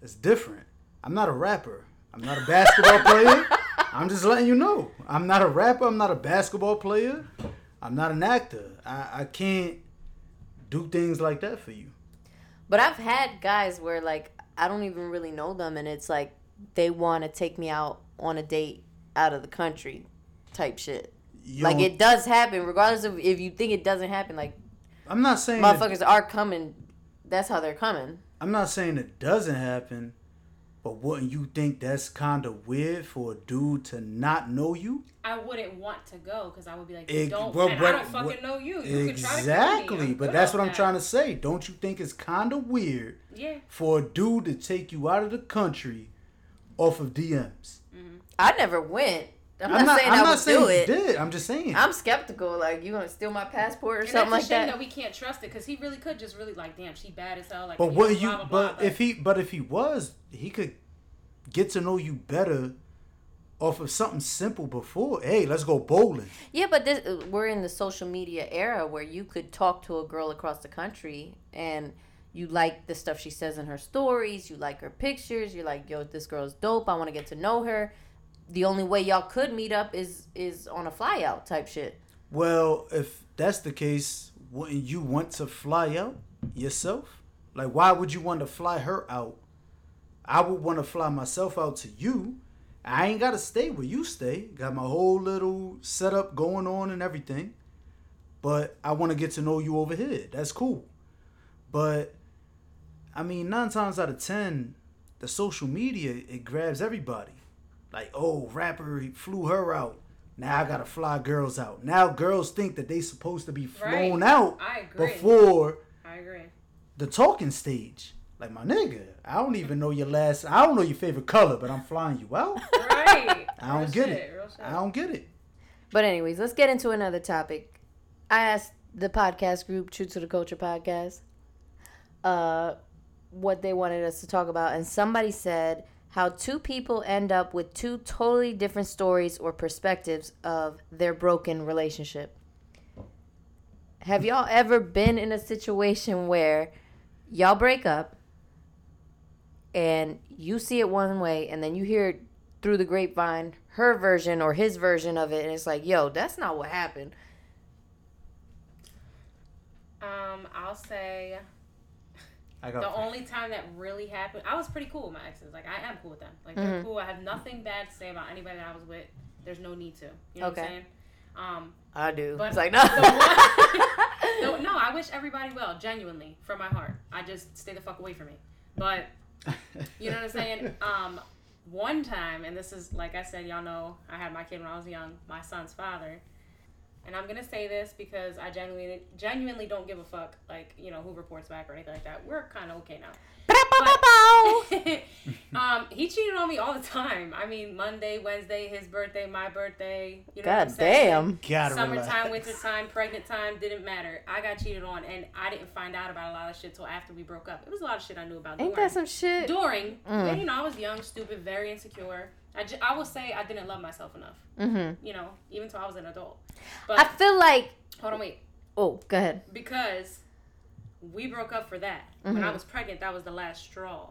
S4: It's different. I'm not a rapper. I'm not a basketball *laughs* player. I'm just letting you know. I'm not a rapper. I'm not a basketball player. I'm not an actor. I, I can't do things like that for you.
S2: But I've had guys where like I don't even really know them, and it's like they want to take me out on a date out of the country, type shit.
S4: You
S2: like it does happen, regardless of if you think it doesn't happen. Like
S4: I'm not saying that-
S2: motherfuckers are coming. That's how they're coming.
S4: I'm not saying it doesn't happen, but wouldn't you think that's kind of weird for a dude to not know you?
S3: I wouldn't want to go because I would be like,
S4: Ex-
S3: don't,
S4: well,
S3: and
S4: but-
S3: I don't fucking
S4: what-
S3: know you. You could try to
S4: Exactly, but that's what I'm trying to say. Don't you think it's kind of weird
S3: Yeah,
S4: for a dude to take you out of the country off of DMs? Mm-hmm.
S2: I never went. I'm,
S4: I'm
S2: not, saying
S4: I'm
S2: I
S4: not
S2: would
S4: saying
S2: do it.
S4: did. I'm just saying.
S2: I'm skeptical. Like you gonna steal my passport or
S3: and
S2: something
S3: that's
S2: like
S3: shame
S2: that.
S3: that we can't trust it because he really could just really like, damn, she bad as hell. Like,
S4: but what
S3: know,
S4: you?
S3: blah, blah, blah,
S4: but if he? But if he was, he could get to know you better off of something simple before. Hey, let's go bowling.
S2: Yeah, but this, we're in the social media era where you could talk to a girl across the country and you like the stuff she says in her stories, you like her pictures, you're like, yo, this girl's dope. I want to get to know her. The only way y'all could meet up is is on a fly out type shit.
S4: Well, if that's the case, wouldn't you want to fly out yourself? Like, why would you want to fly her out? I would want to fly myself out to you. I ain't gotta stay where you stay. Got my whole little setup going on and everything. But I want to get to know you over here. That's cool. But I mean, nine times out of ten, the social media it grabs everybody. Like, oh, rapper he flew her out. Now I gotta fly girls out. Now girls think that they supposed to be flown
S3: Right.
S4: out
S3: I agree.
S4: before
S3: I agree.
S4: the talking stage. Like my nigga, I don't even know your last. I don't know your favorite color, but I'm flying you out. *laughs*
S3: Right.
S4: I don't
S3: Real
S4: get
S3: shit,
S4: it. I don't get it.
S2: But anyways, let's get into another topic. I asked the podcast group, True to the Culture podcast, uh, what they wanted us to talk about, and somebody said how two people end up with two totally different stories or perspectives of their broken relationship. Have y'all ever been in a situation where y'all break up and you see it one way and then you hear through the grapevine her version or his version of it and it's like yo that's not what happened
S3: Um, I'll say
S4: I
S3: the
S4: got.
S3: only time that really happened, I was pretty cool with my exes. Like I am cool with them. Like they're
S2: Mm-hmm.
S3: cool. I have nothing bad to say about anybody that I was with. There's no need to. You know what
S2: Okay.
S3: I'm saying? Um,
S2: i do
S3: But
S2: it's like no
S3: the one- *laughs* no, no, I wish everybody well, genuinely, from my heart. I just stay the fuck away from me. But you know what I'm saying? *laughs* Um, one time, and this is like I said, y'all know I had my kid when I was young, my son's father. And I'm gonna say this because I genuinely genuinely don't give a fuck, like, you know, who reports back or anything like that. We're kinda okay now. *laughs* um, he cheated on me all the time. I mean, Monday, Wednesday, his birthday, my birthday. You know what I'm
S2: god
S3: saying?
S2: damn
S4: Gotta
S3: Summertime,
S4: relax.
S3: wintertime, pregnant time, didn't matter. I got cheated on, and I didn't find out about a lot of shit till after we broke up. It was a lot of shit I knew about.
S2: ain't
S3: during.
S2: that some shit
S3: During,
S2: Mm.
S3: but, you know, I was young, stupid, very insecure. I, will say I didn't love myself enough.
S2: mm-hmm.
S3: You know, even till I was an adult. But
S2: i feel like
S3: hold on, wait,
S2: oh go ahead
S3: because we broke up for that. When I was pregnant, that was the last straw.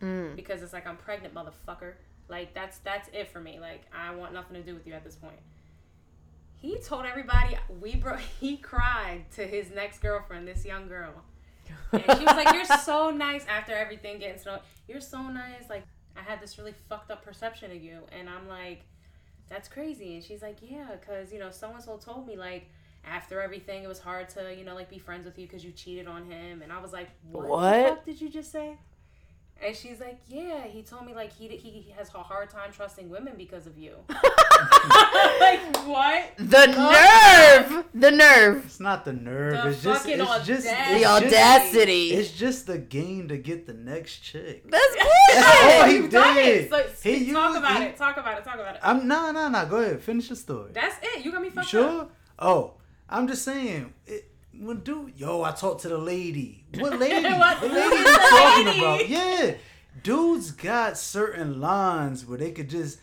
S2: mm.
S3: Because it's like I'm pregnant, motherfucker. Like that's that's it for me. Like I want nothing to do with you at this point. He told everybody we broke. *laughs* He cried to his next girlfriend, this young girl, and she was like, "You're *laughs* so nice." After everything getting snow, you're so nice. Like I had this really fucked up perception of you, and I'm like, "That's crazy." And she's like, "Yeah, because you know, so and so told me like." After everything, it was hard to, you know, like be friends with you because you cheated on him. And I was like, what,
S2: What?
S3: the fuck did you just say? And she's like, "Yeah, he told me like he he has a hard time trusting women because of you." *laughs* like what?
S2: the nerve the nerve
S4: It's not the nerve.
S3: The
S4: it's just.
S3: fucking
S4: It's just.
S3: audacity.
S2: the
S4: It's just,
S2: audacity
S4: it's just the game to get the next chick.
S2: that's *laughs* bullshit.
S4: Oh, he
S2: bullshit
S4: did.
S3: So,
S4: He
S3: talk
S4: used-
S3: about
S4: he-
S3: it. Talk about it. Talk about it.
S4: I'm nah nah nah. Go ahead. Finish the story.
S3: That's it. You got me
S4: You sure?
S3: up.
S4: Oh, I'm just saying. It, when dude, yo, I talked to the lady. What *laughs* lady?
S3: What-
S4: what lady you
S3: the
S4: talking
S3: lady?
S4: about? Yeah, dudes got certain lines where they could just.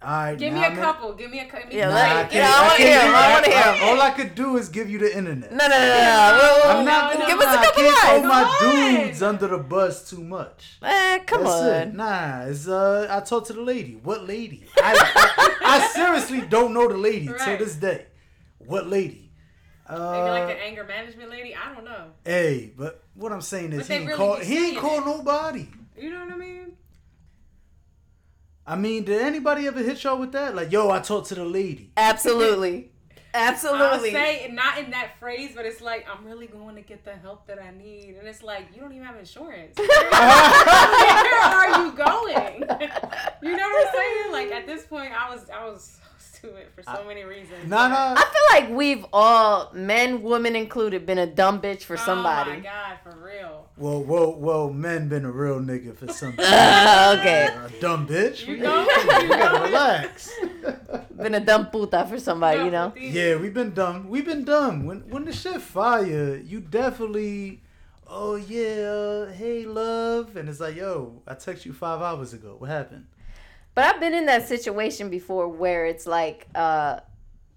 S4: All right,
S3: Give me
S4: now
S3: a
S4: I'm in-
S3: couple. Give me a couple.
S2: Yeah,
S4: Nah,
S2: let-
S4: I
S2: yeah,
S4: can't-
S2: I wanna
S4: can't
S2: hear 'em,
S4: do
S2: I wanna hear 'em.
S4: All I could do is give you the internet.
S2: no no no no, no.
S4: I'm not
S3: no,
S4: gonna
S2: give us a
S4: nah,
S2: couple
S4: I can't
S2: lines.
S4: throw my dudes under the bus too much.
S2: Eh, come
S4: That's
S2: on
S4: it. Nah, it's uh. I talked to the lady. What lady? I, I, I seriously don't know the lady till
S3: Right.
S4: this day. What lady?
S3: Maybe
S4: Uh,
S3: like the anger management lady. I don't know.
S4: hey, but what I'm saying is
S3: But
S4: he ain't
S3: really
S4: call he ain't call nobody.
S3: You know what I mean?
S4: I mean, did anybody ever hit y'all with that? Like, yo, I talked to the lady.
S2: absolutely *laughs*
S3: I'll
S2: absolutely
S3: say not in that phrase, but it's like I'm really going to get the help that I need, and it's like you don't even have insurance. *laughs* Where are you going? you know what I'm saying? Like at this point, I was I was stupid for so many reasons.
S4: Nah,
S3: but-
S4: nah.
S2: I feel like we've all, men, women included, been a dumb bitch for somebody.
S3: Oh
S2: somebody.
S3: my god, for real.
S4: Well, well, well, men been a real nigga for some time. *laughs*
S2: Uh, okay,
S4: A dumb bitch.
S3: You
S4: We-
S3: know?
S4: we gotta
S3: You know?
S4: relax. *laughs*
S2: been a dumb puta for somebody, you know.
S4: Yeah, we've been dumb. We've been dumb. When when the shit fire, you definitely, oh yeah, uh, hey love, and it's like, yo, I text you five hours ago. What happened?
S2: But I've been in that situation before where it's like uh,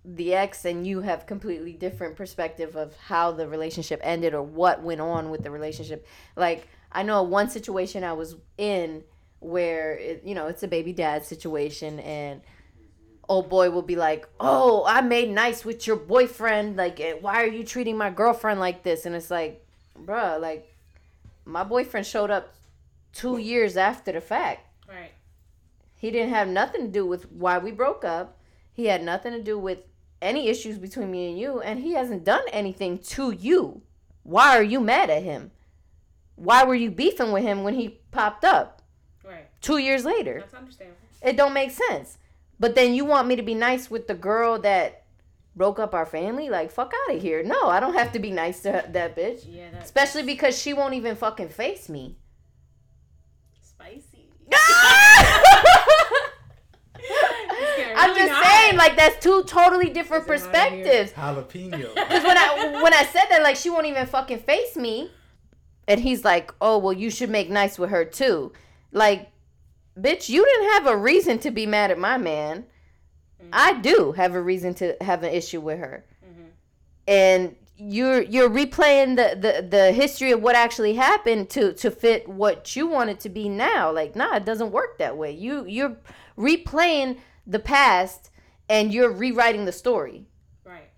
S2: the ex and you have completely different perspective of how the relationship ended or what went on with the relationship. Like I know one situation I was in where it, you know it's a baby dad situation and old boy will be like, "Oh, I made nice with your boyfriend. Like, eh, why are you treating my girlfriend like this?" And it's like, bruh, like my boyfriend showed up two years after the fact.
S3: Right.
S2: He didn't have nothing to do with why we broke up. He had nothing to do with any issues between me and you, and he hasn't done anything to you. Why are you mad at him? Why were you beefing with him when he popped up
S3: Right.
S2: two years later?
S3: That's understandable.
S2: It don't make sense. But then you want me to be nice with the girl that broke up our family? Like, fuck out of here. No, I don't have to be nice to that bitch.
S3: Yeah,
S2: Especially because she won't even fucking face me.
S3: spicy. Ah!
S2: I'm just saying, like, that's two totally different
S3: It's hot in here.
S2: perspectives.
S4: Jalapeno. *laughs*
S2: Because when I when I said that, like, she won't even fucking face me, and he's like, "Oh, well, you should make nice with her too." Like, bitch, you didn't have a reason to be mad at my man. Mm-hmm. I do have a reason to have an issue with her, mm-hmm. and you're you're replaying the, the the history of what actually happened to to fit what you want it to be now. Like, nah, it doesn't work that way. You you're replaying the past, and you're rewriting the story.
S3: Right.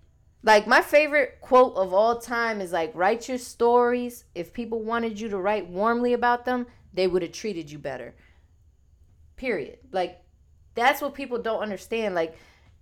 S2: Like my favorite quote of all time is like write your stories. If people wanted you to write warmly about them, they would have treated you better. Period. Like that's what people don't understand. Like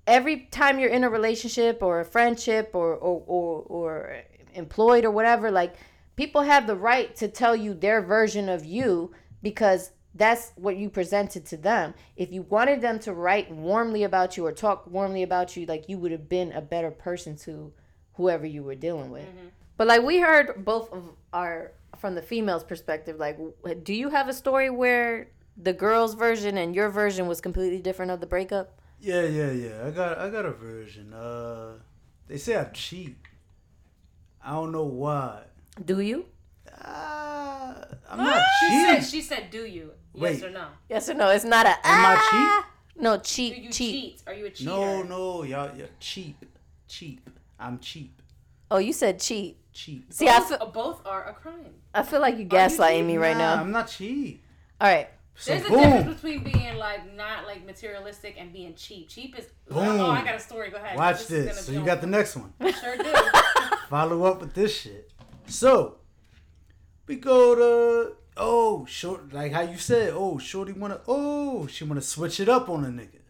S2: every time you're in a relationship or a friendship or or or, or employed or whatever, like people have the right to tell you their version of you because that's what you presented to them. If you wanted them to write warmly about you or talk warmly about you, like you would have been a better person to whoever you were dealing with. But like we heard both of our from the female's perspective, like do you have a story where the girl's version and your version was completely different of the breakup?
S4: Yeah, yeah, yeah. I got I got a version. Uh they say I cheat. I don't know why.
S2: Do you?
S4: Uh, I'm not
S3: She
S4: cheating.
S3: said, she said, do you?
S4: Wait.
S3: Yes or no?
S2: Yes or no? It's not a
S4: Am I
S2: ah. No,
S3: cheap.
S2: Do
S3: you
S2: cheat.
S3: cheat? Are you a cheater?
S4: No, no, y'all, y'all cheap, cheap. I'm cheap,
S2: Oh, you said cheat.
S4: cheap.
S2: See, I
S3: Both,
S2: feel,
S3: both are a crime.
S2: I feel like you gaslighting me right
S4: Nah,
S2: now.
S4: I'm not cheap.
S2: All right.
S4: So
S3: There's a difference between being like not like materialistic and being cheap. Cheap is
S4: Boom.
S3: oh, I got a story. Go ahead.
S4: Watch
S3: is
S4: this. So you got the next one.
S3: I *laughs* sure do.
S4: Follow up with this shit. So we go to oh short like how you said oh shorty wanna oh she wanna switch it up on a nigga.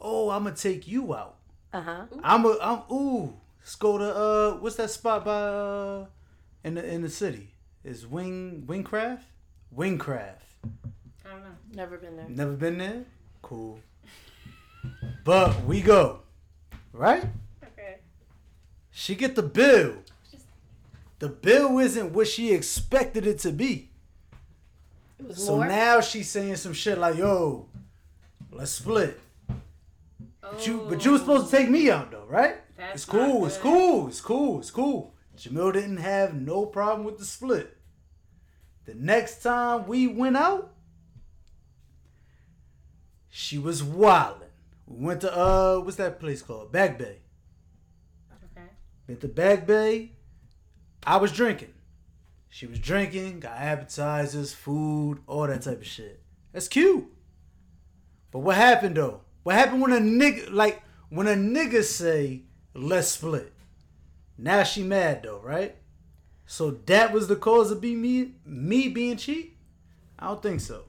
S4: Oh I'ma take you out.
S2: Uh huh.
S4: I'm a I'm ooh let's go to uh what's that spot by uh in the in the city is Wing Wingcraft Wingcraft.
S3: I don't know.
S2: Never been there.
S4: Never been there? Cool. But we go. Right?
S3: Okay.
S4: She get the bill. The bill isn't what she expected it to be. So now she's saying some shit like, yo, let's split. But you but you was supposed to take me out though, right?
S3: That's
S4: it's cool, it's cool, it's cool, it's cool. Jamil didn't have no problem with the split. The next time we went out, she was wildin'. We went to uh what's that place called? Back Bay.
S3: Okay.
S4: Went to Back Bay. I was drinking. She was drinking, got appetizers, food, all that type of shit. That's cute. But what happened though? What happened when a nigga like when a nigga say let's split? Now she mad though, right? So that was the cause of be me me being cheap? I don't think so.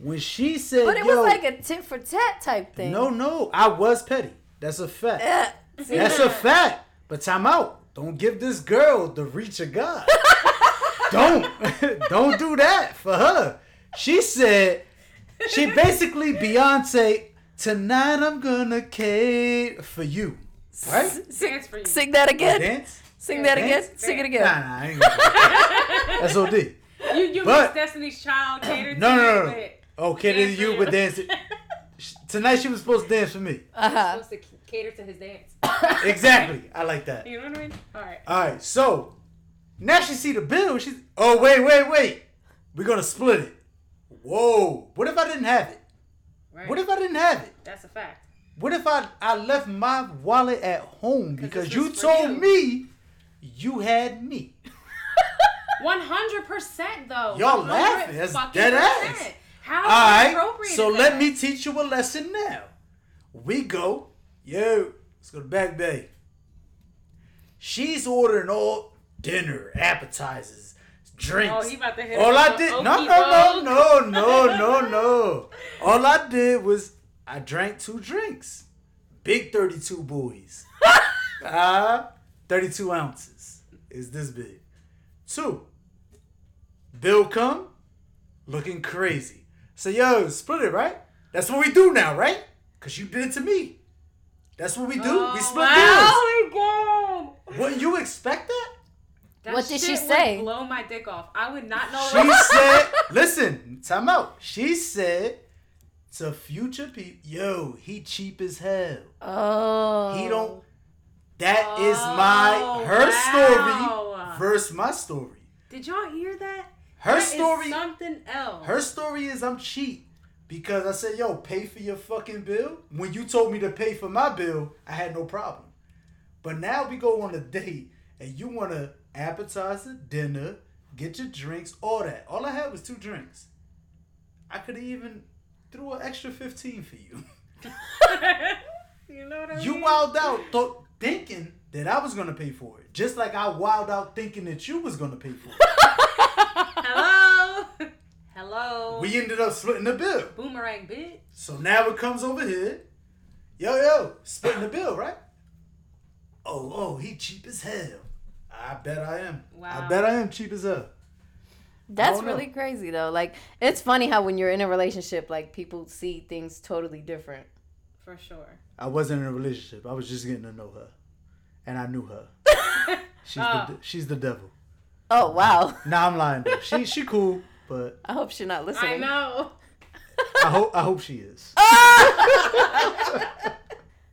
S4: When she said,
S2: But it was like a tit for tat type thing.
S4: no, no, I was petty. That's a fact. *laughs* That's a fact. But time out. Don't give this girl the reach of God. *laughs* don't. *laughs* Don't do that for her. She said, she basically Beyonce, tonight I'm gonna cater for you. Right?
S3: Dance for you.
S2: Sing that again.
S4: Dance?
S2: Sing that again.
S4: Dance?
S2: Sing it again.
S4: nah, nah, I ain't gonna do that. *laughs* That's OD.
S3: You you
S4: But-
S3: missed Destiny's Child catered
S4: No,
S3: to
S4: no,
S3: you,
S4: no. no.
S3: but
S4: Oh, cater to
S3: Dance for
S4: you,
S3: you.
S4: but dance. Tonight she was supposed to dance for me.
S2: Uh huh.
S3: Cater to his dance. *coughs*
S4: Exactly. I like that.
S3: You know what I mean? All right.
S4: All right, so now she see the bill. She's oh wait wait wait, we're gonna split it. Whoa! What if I didn't have it?
S3: Right.
S4: What if I didn't have it?
S3: That's a fact.
S4: What if I I left my wallet at home because you told
S3: you.
S4: me you had me? *laughs*
S3: One hundred percent though.
S4: Y'all
S3: 100
S4: laughing. That's dead ass.
S3: How
S4: All right, so let me teach you a lesson now. We go, yo, let's go to Back Bay. She's ordering all dinner, appetizers, drinks.
S3: Oh, he about to hit
S4: All I did, no, no, no, no, no, no, no. All I did was I drank two drinks, big thirty-two boys. Ah, *laughs* thirty-two ounces is this big. Two. Bill come, looking crazy. So yo, split it, right? That's what we do now, right? Cause you did it to me. That's what we do.
S3: Oh,
S4: we split
S3: wow. Oh my god.
S4: bills. What you expect that?
S3: That
S2: What did she
S3: shit would
S2: say?
S3: Blow my dick off. I would not know.
S4: She said, *laughs* listen, time out. She said to future people, yo, he cheap as hell.
S2: Oh.
S4: He don't. That is oh, my
S3: Oh,
S4: her
S3: wow.
S4: story versus my story.
S3: Did y'all hear that?
S4: Her
S3: That is
S4: story.
S3: something else.
S4: Her story is I'm cheap because I said, yo, pay for your fucking bill. When you told me to pay for my bill, I had no problem. But now we go on a date and you want to appetizer, dinner, get your drinks, all that. All I had was two drinks. I could even threw an extra 15 for you. *laughs*
S3: you know what I mean?
S4: You
S3: mean?
S4: wild out th- thinking that I was going to pay for it. Just like I wild out thinking that you was going to pay for it. *laughs*
S3: Hello. Hello.
S4: we ended up splitting the bill.
S3: Boomerang bitch.
S4: So now it comes over here. Yo, yo, splitting the bill, right? Oh, oh, he cheap as hell. I bet I am.
S3: Wow.
S4: I bet I am cheap as hell.
S2: That's
S4: don't know.
S2: really crazy though. Like it's funny how when you're in a relationship, like people see things totally different.
S3: For sure.
S4: I wasn't in a relationship. I was just getting to know her, and I knew her. *laughs* She's
S3: Oh.
S4: the she's the devil.
S2: Oh wow.
S4: Nah, I'm lying. Though. She she cool, but
S2: I hope she's not listening.
S3: I know. *laughs*
S4: I hope I hope she is. *laughs*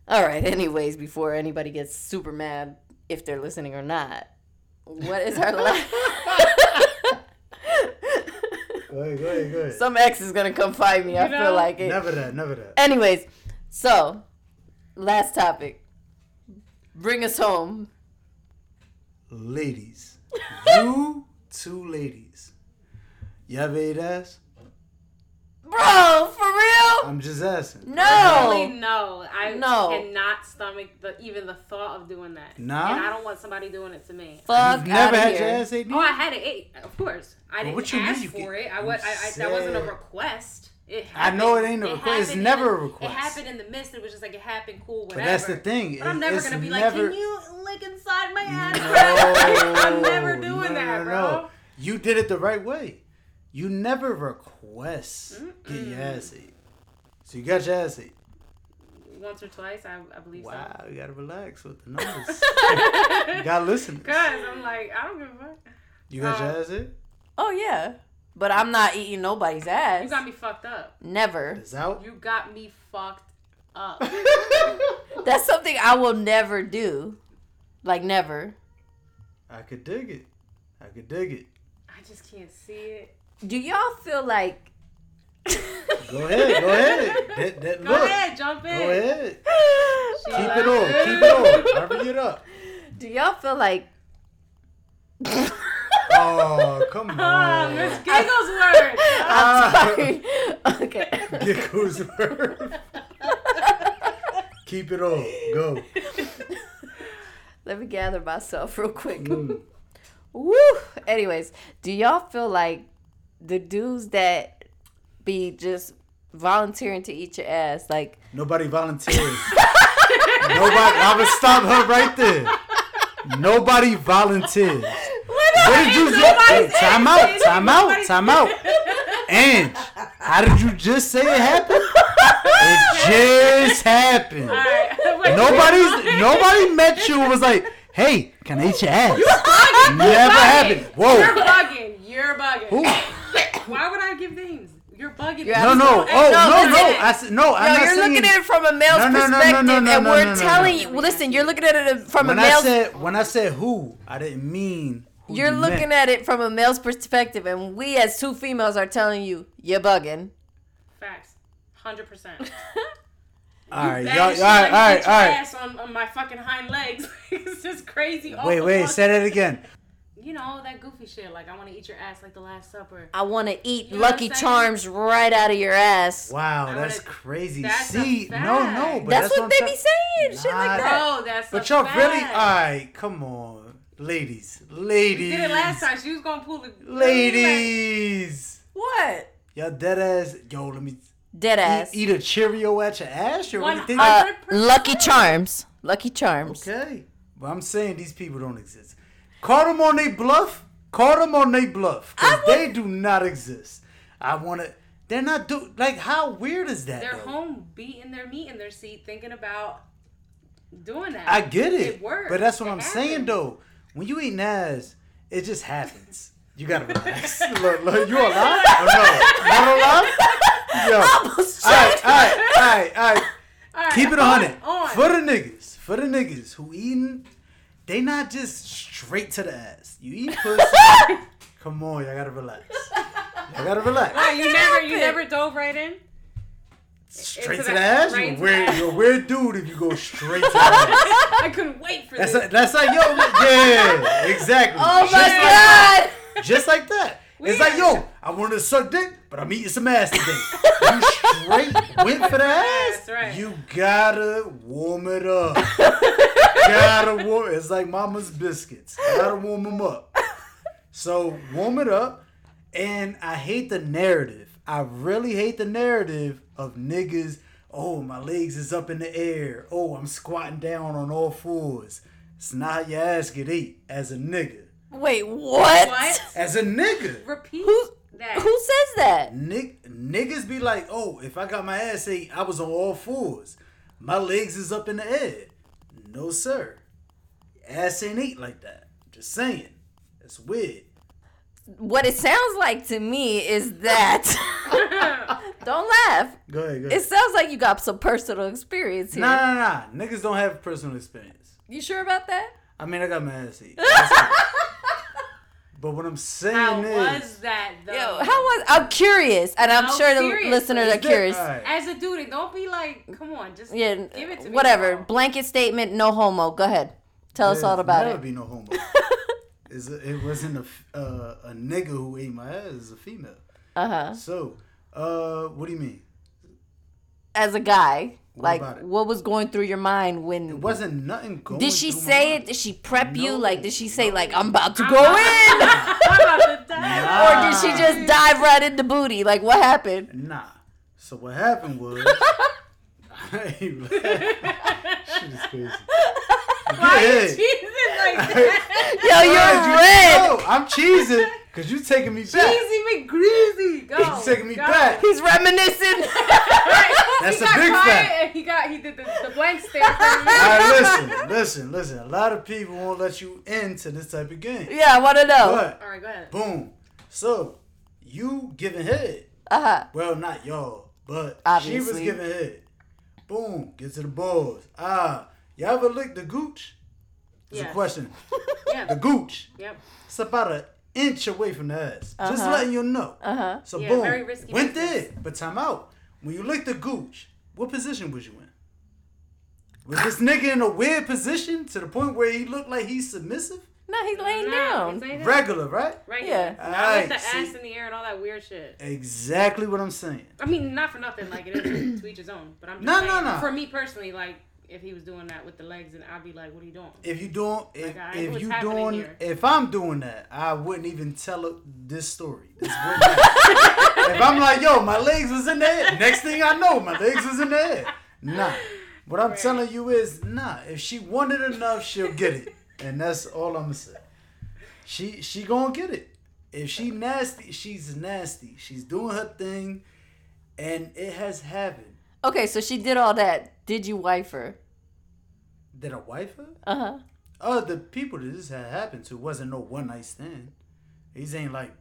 S2: All right. Anyways, before anybody gets super mad if they're listening or not, what is our last? *laughs*
S4: Go ahead, go ahead, go ahead.
S2: Some ex is gonna come find me. I
S3: know?
S2: feel like it.
S4: Never that, never that.
S2: Anyways, so last topic. Bring us home.
S4: Ladies, you two ladies, you ever ate ass?
S2: Bro, for real?
S4: I'm just asking. No.
S3: Really,
S2: No.
S3: no. I
S2: No.
S3: cannot stomach the even the thought of doing that.
S4: Nah?
S3: And I don't want somebody doing it to me.
S2: Fuck
S4: You've never had
S2: here.
S4: your ass ate?
S3: Oh, I had it ate, of course. I didn't
S4: what you
S3: ask
S4: mean you
S3: for
S4: get-
S3: it. I,
S4: was,
S3: I, I that wasn't a request.
S4: I know it ain't a request. It's never
S3: the-
S4: a request.
S3: It happened in the midst. It was just like it happened, cool,
S4: But
S3: whatever.
S4: that's the thing.
S3: But I'm never
S4: it's
S3: gonna be
S4: never-
S3: like, can you lick inside my ass? *laughs*
S4: No,
S3: I'm never doing
S4: no,
S3: that,
S4: no,
S3: bro.
S4: no. You did it the right way. You never request get your ass ate. So you got your ass ate.
S3: Once or twice, I, I believe
S4: Wow,
S3: so.
S4: you gotta relax with the numbers. *laughs* you gotta listen.
S3: Cause I'm like, I don't give a fuck.
S4: You got
S3: Uh,
S4: your ass ate?
S2: Oh yeah. But I'm not eating nobody's ass.
S3: You got me fucked up.
S2: Never.
S4: It's out.
S3: You got me fucked up. *laughs*
S2: That's something I will never do. Like never.
S4: I could dig it. I could dig it.
S3: I just can't see it.
S2: Do y'all feel like
S4: Go ahead, go ahead. *laughs* That, that,
S3: Go
S4: look.
S3: ahead, jump in.
S4: Go ahead.
S3: She
S4: Keep it on. Keep it on. Hurry it up.
S2: Do y'all feel like *laughs*
S4: Oh, come *laughs*
S3: Ah,
S4: on.
S3: Miss Gigglesworth.
S4: Ah.
S2: sorry. okay.
S4: Giggles worth. Keep it on. Go.
S2: Let me gather myself real quick.
S4: Mm.
S2: Woo. Anyways, do y'all feel like the dudes that be just volunteering to eat your ass, like
S4: Nobody volunteers. Nobody. I would stop her right there. Nobody volunteers. What did you just? Hey, time out. Time out. Time out. And how did you just say it happened? It just happened.
S3: Right. *laughs*
S4: Nobody's nobody met you and was like, "Hey, can I eat your ass?" You're Never happened. Whoa.
S3: You're bugging. You're bugging.
S4: Who?
S3: Why would I give names? You're bugging.
S2: You're
S4: No, no. Oh,
S2: no,
S4: no, no. I said no. I'm
S2: Yo,
S4: not
S2: you're
S4: saying.
S2: looking at it from a male's
S4: No, no, no, no,
S2: perspective,
S4: no, no,
S2: and
S4: no,
S2: we're
S4: no, no,
S2: telling
S4: no.
S2: you. Well, listen, you're looking at it from
S4: when
S2: a
S4: I
S2: male's.
S4: said when I said who, I didn't mean. Who
S2: you're
S4: you
S2: looking
S4: meant.
S2: at it from a male's perspective, and we as two females are telling you you're bugging.
S3: Facts. Hundred percent. *laughs*
S4: All right,
S3: Bad
S4: y'all. All
S3: as shit,
S4: right,
S3: like,
S4: all right,
S3: get your
S4: all right.
S3: Ass on, on my fucking hind legs. *laughs* it's just crazy.
S4: Wait, wait. Say that again.
S3: You know all that goofy shit. Like I want to eat your ass like the Last Supper.
S2: I want to eat
S3: You know
S2: Lucky Charms right out of your ass.
S4: Wow,
S3: I
S4: that's
S3: wanna-
S4: crazy.
S3: that's
S4: See, no,
S3: fact.
S4: no, but
S2: that's, what
S4: I'm
S2: they
S4: tell-
S2: be saying. Shit like that.
S3: Bro, that's
S4: But
S3: a
S4: y'all
S3: fact.
S4: really, all right, come on. ladies,
S3: We
S4: ladies,
S3: did it last time. She was gonna pull the
S4: ladies.
S2: What?
S4: Y'all dead ass. Yo, let me
S2: Dead ass.
S4: eat, eat a Cheerio at your ass. You really
S3: One
S2: uh, Lucky Charms. Lucky Charms.
S4: okay, but I'm saying these people don't exist. Call them on they bluff. Call them on they bluff because they do not exist. I want to. They're not do like how weird is that?
S3: They're
S4: though?
S3: home beating their meat in their seat, thinking about doing that.
S4: I get it.
S3: It works.
S4: But that's what
S3: It
S4: I'm saying though. When you eat ass, it just happens. You gotta relax. *laughs* look, look, you alive? Or oh, no? Not alive? *laughs* Yo.
S2: Almost
S4: Alright, alright, alright, alright.
S3: All right,
S4: Keep it
S3: on, on.
S4: For the niggas, for the niggas who eating, they not just straight to the ass. You eat *laughs* pussy. Come on, y'all gotta relax. Y'all gotta relax.
S3: Wait, you never, you
S2: it.
S3: never dove right in.
S4: Straight to the
S3: the-
S4: ass?
S3: right
S4: You're weird, you're a weird dude if you go straight to the ass. *laughs*
S3: I couldn't wait for
S4: That's
S3: this.
S4: like, that's like, yo, yeah, exactly.
S2: Oh
S4: Just
S2: my
S4: like-
S2: god!
S4: Just like that. It's like, yo, I wanted to suck dick, but I'm eating some ass today. you *laughs* straight went for the ass.
S3: That's right.
S4: You gotta warm it up. gotta *laughs* warm. It's like mama's biscuits. Gotta warm them up. So warm it up. And I hate the narrative. I really hate the narrative of niggas. Oh, my legs is up in the air. Oh, I'm squatting down on all fours. It's not how your ass get eat as a nigga.
S2: Wait, what?
S3: What?
S4: As a nigga.
S3: Repeat
S2: Who-
S3: that.
S2: Who says that?
S4: Nick, niggas be like, oh, if I got my ass ate, I was on all fours. My legs is up in the air. No, sir. Ass ain't ate like that. Just saying. It's weird.
S2: What it sounds like to me is that. *laughs* Don't laugh.
S4: Go ahead, go
S2: It sounds like you got some personal experience here.
S4: Nah, nah, nah. Niggas don't have personal experience.
S2: You sure about that?
S4: I mean, I got my ass ate. *laughs* That's cool. but what I'm saying
S3: How
S4: is.
S3: was that though?
S2: Yo, how was? I'm curious, and I'm
S3: No,
S2: sure the
S3: seriously.
S2: listeners are curious.
S4: Alright.
S3: As a dude, don't be like, come on, just
S2: Yeah,
S3: give it to me.
S2: whatever. Blanket statement, no homo. Go ahead. Tell us all about
S4: never
S2: it.
S4: be no homo. *laughs* It's a, it wasn't a, f- uh, a nigga who ate my ass. It's a female.
S2: Uh huh.
S4: So, uh, what do you mean?
S2: As a guy,
S4: What
S2: like, what was going through your mind when It
S4: wasn't nothing going.
S2: Did she
S4: through my
S2: say
S4: mind.
S2: it? Did she prep you? Like, did she say like, I'm about to
S3: I'm
S2: go
S3: about-
S2: in?
S3: I'm to die. *laughs*
S2: or did she just dive right into booty? Like, what happened?
S4: Nah. So what happened was. *laughs* *laughs* Shit is crazy.
S3: Why you cheesing like that?
S2: Yo, you're red.
S4: No, I'm cheesing because you taking me back.
S3: Cheesy McGreasy. Go.
S4: You taking me
S3: go.
S4: back.
S2: He's reminiscing.
S4: That's
S3: he
S4: a
S3: got
S4: big
S3: quiet
S4: fact.
S3: And he got he did the, the blank for me.
S4: All right, *laughs* listen, listen, listen. A lot of people won't let you into this type of game.
S2: yeah, I want to know.
S4: But
S3: All right, go ahead.
S4: boom. So you giving head.
S2: Uh huh.
S4: Well, not y'all, but she was giving head. Boom. Get to the balls. Ah, y'all ever lick the gooch? It's a
S3: Yes.
S4: question. *laughs* The gooch.
S3: Yep.
S4: It's about an inch away from the ass. Just
S2: Uh-huh.
S4: Just letting you know.
S2: Uh huh.
S4: So
S3: Yeah,
S4: boom,
S3: very risky
S4: went
S3: business.
S4: there. But time out. When you lick the gooch, what position was you in? Was this nigga in a weird position to the point where he looked like he's submissive?
S2: No, he's laying
S3: Nah,
S2: down.
S3: it's ain't it.
S4: Regular, right?
S3: Right
S2: Yeah.
S3: here. Not
S4: Alright,
S3: with the
S4: see.
S3: ass in the air and all that weird shit.
S4: Exactly what I'm saying.
S3: I mean, not for nothing. Like it is to *coughs* each his own. But I'm just
S4: No,
S3: saying,
S4: no, no.
S3: For me personally, like if he was doing that with the legs, and I'd be like, "What are you doing?"
S4: If you doing, if,
S3: Like, I-
S4: if you
S3: happening
S4: doing,
S3: here?
S4: if I'm doing that, I wouldn't even tell this story. This *laughs* if I'm like, yo, my legs was in there. Next thing I know, my legs was in there. Nah. What I'm
S3: Right.
S4: telling you is, nah. If she wanted enough, she'll get it, and that's all I'm gonna say. She she gonna get it. If she nasty, she's nasty. She's doing her thing, and it has happened.
S2: Okay, so she did all that. Did you wife her?
S4: Did I wife her?
S2: Uh huh.
S4: Oh, the people that this had happened to wasn't no one night stand. These ain't like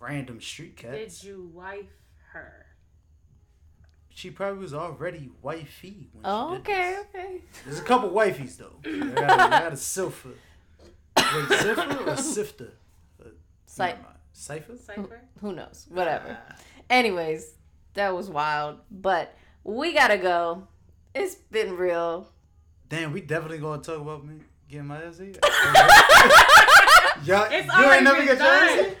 S4: random street cats.
S3: Did you wife her?
S4: She probably was already wifey when
S2: Oh,
S4: she did
S2: okay,
S4: this.
S2: okay.
S4: There's a couple wifeys though. *laughs* I got, a- I got a silver. Wait, silver or *laughs* sifter? Uh,
S2: Cy-
S4: never mind. Cipher?
S3: Cipher.
S2: Who knows? Whatever.
S4: Ah.
S2: Anyways, that was wild. But we gotta go. It's been real.
S4: Damn, we definitely gonna talk about me getting my ass eaten. *laughs* Y'all,
S3: It's
S4: you
S3: already
S4: ain't never get your ass eaten?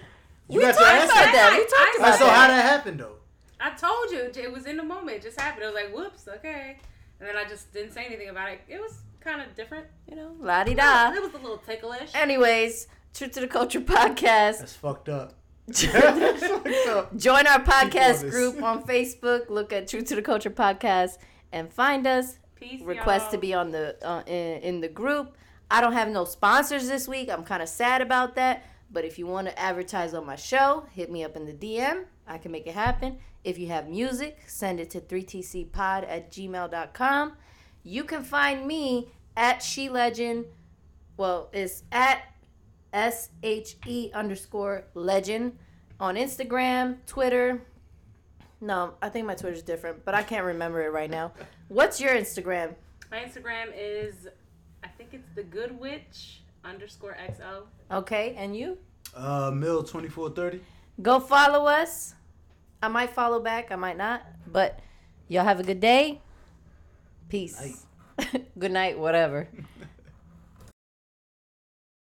S4: You
S2: We
S4: got your
S2: talked
S4: ass
S2: about
S4: eaten?
S2: that. We
S3: I-
S2: talked
S3: I-
S2: about
S4: So how
S2: that.
S4: that happened though?
S3: I told you it was in the moment. It just happened. I was like, "Whoops, okay," and then I just didn't say anything about it. It was kind of different.
S2: You know, la di da.
S3: It was a little ticklish.
S2: Anyways, True to the Culture podcast.
S4: That's fucked up. *laughs* That's fucked up.
S2: Join our podcast group on Facebook. Look at True to the Culture podcast and find us.
S3: Peace.
S2: Request
S3: y'all.
S2: to be on the uh, in, in the group. I don't have no sponsors this week. I'm kind of sad about that. But if you want to advertise on my show, hit me up in the DM. I can make it happen. If you have music, send it to 3tcpod at gmail.com. You can find me at She Legend. Well, it's at S H E underscore legend on Instagram, Twitter. No, I think my Twitter's different, but I can't remember it right now. *laughs* What's your Instagram?
S3: My Instagram is, I think it's the Good Witch underscore XO.
S2: Okay, and you?
S4: Uh, Mill twenty four thirty.
S2: Go follow us. I might follow back, I might not. But y'all have a good day. Peace. *laughs* good night, whatever.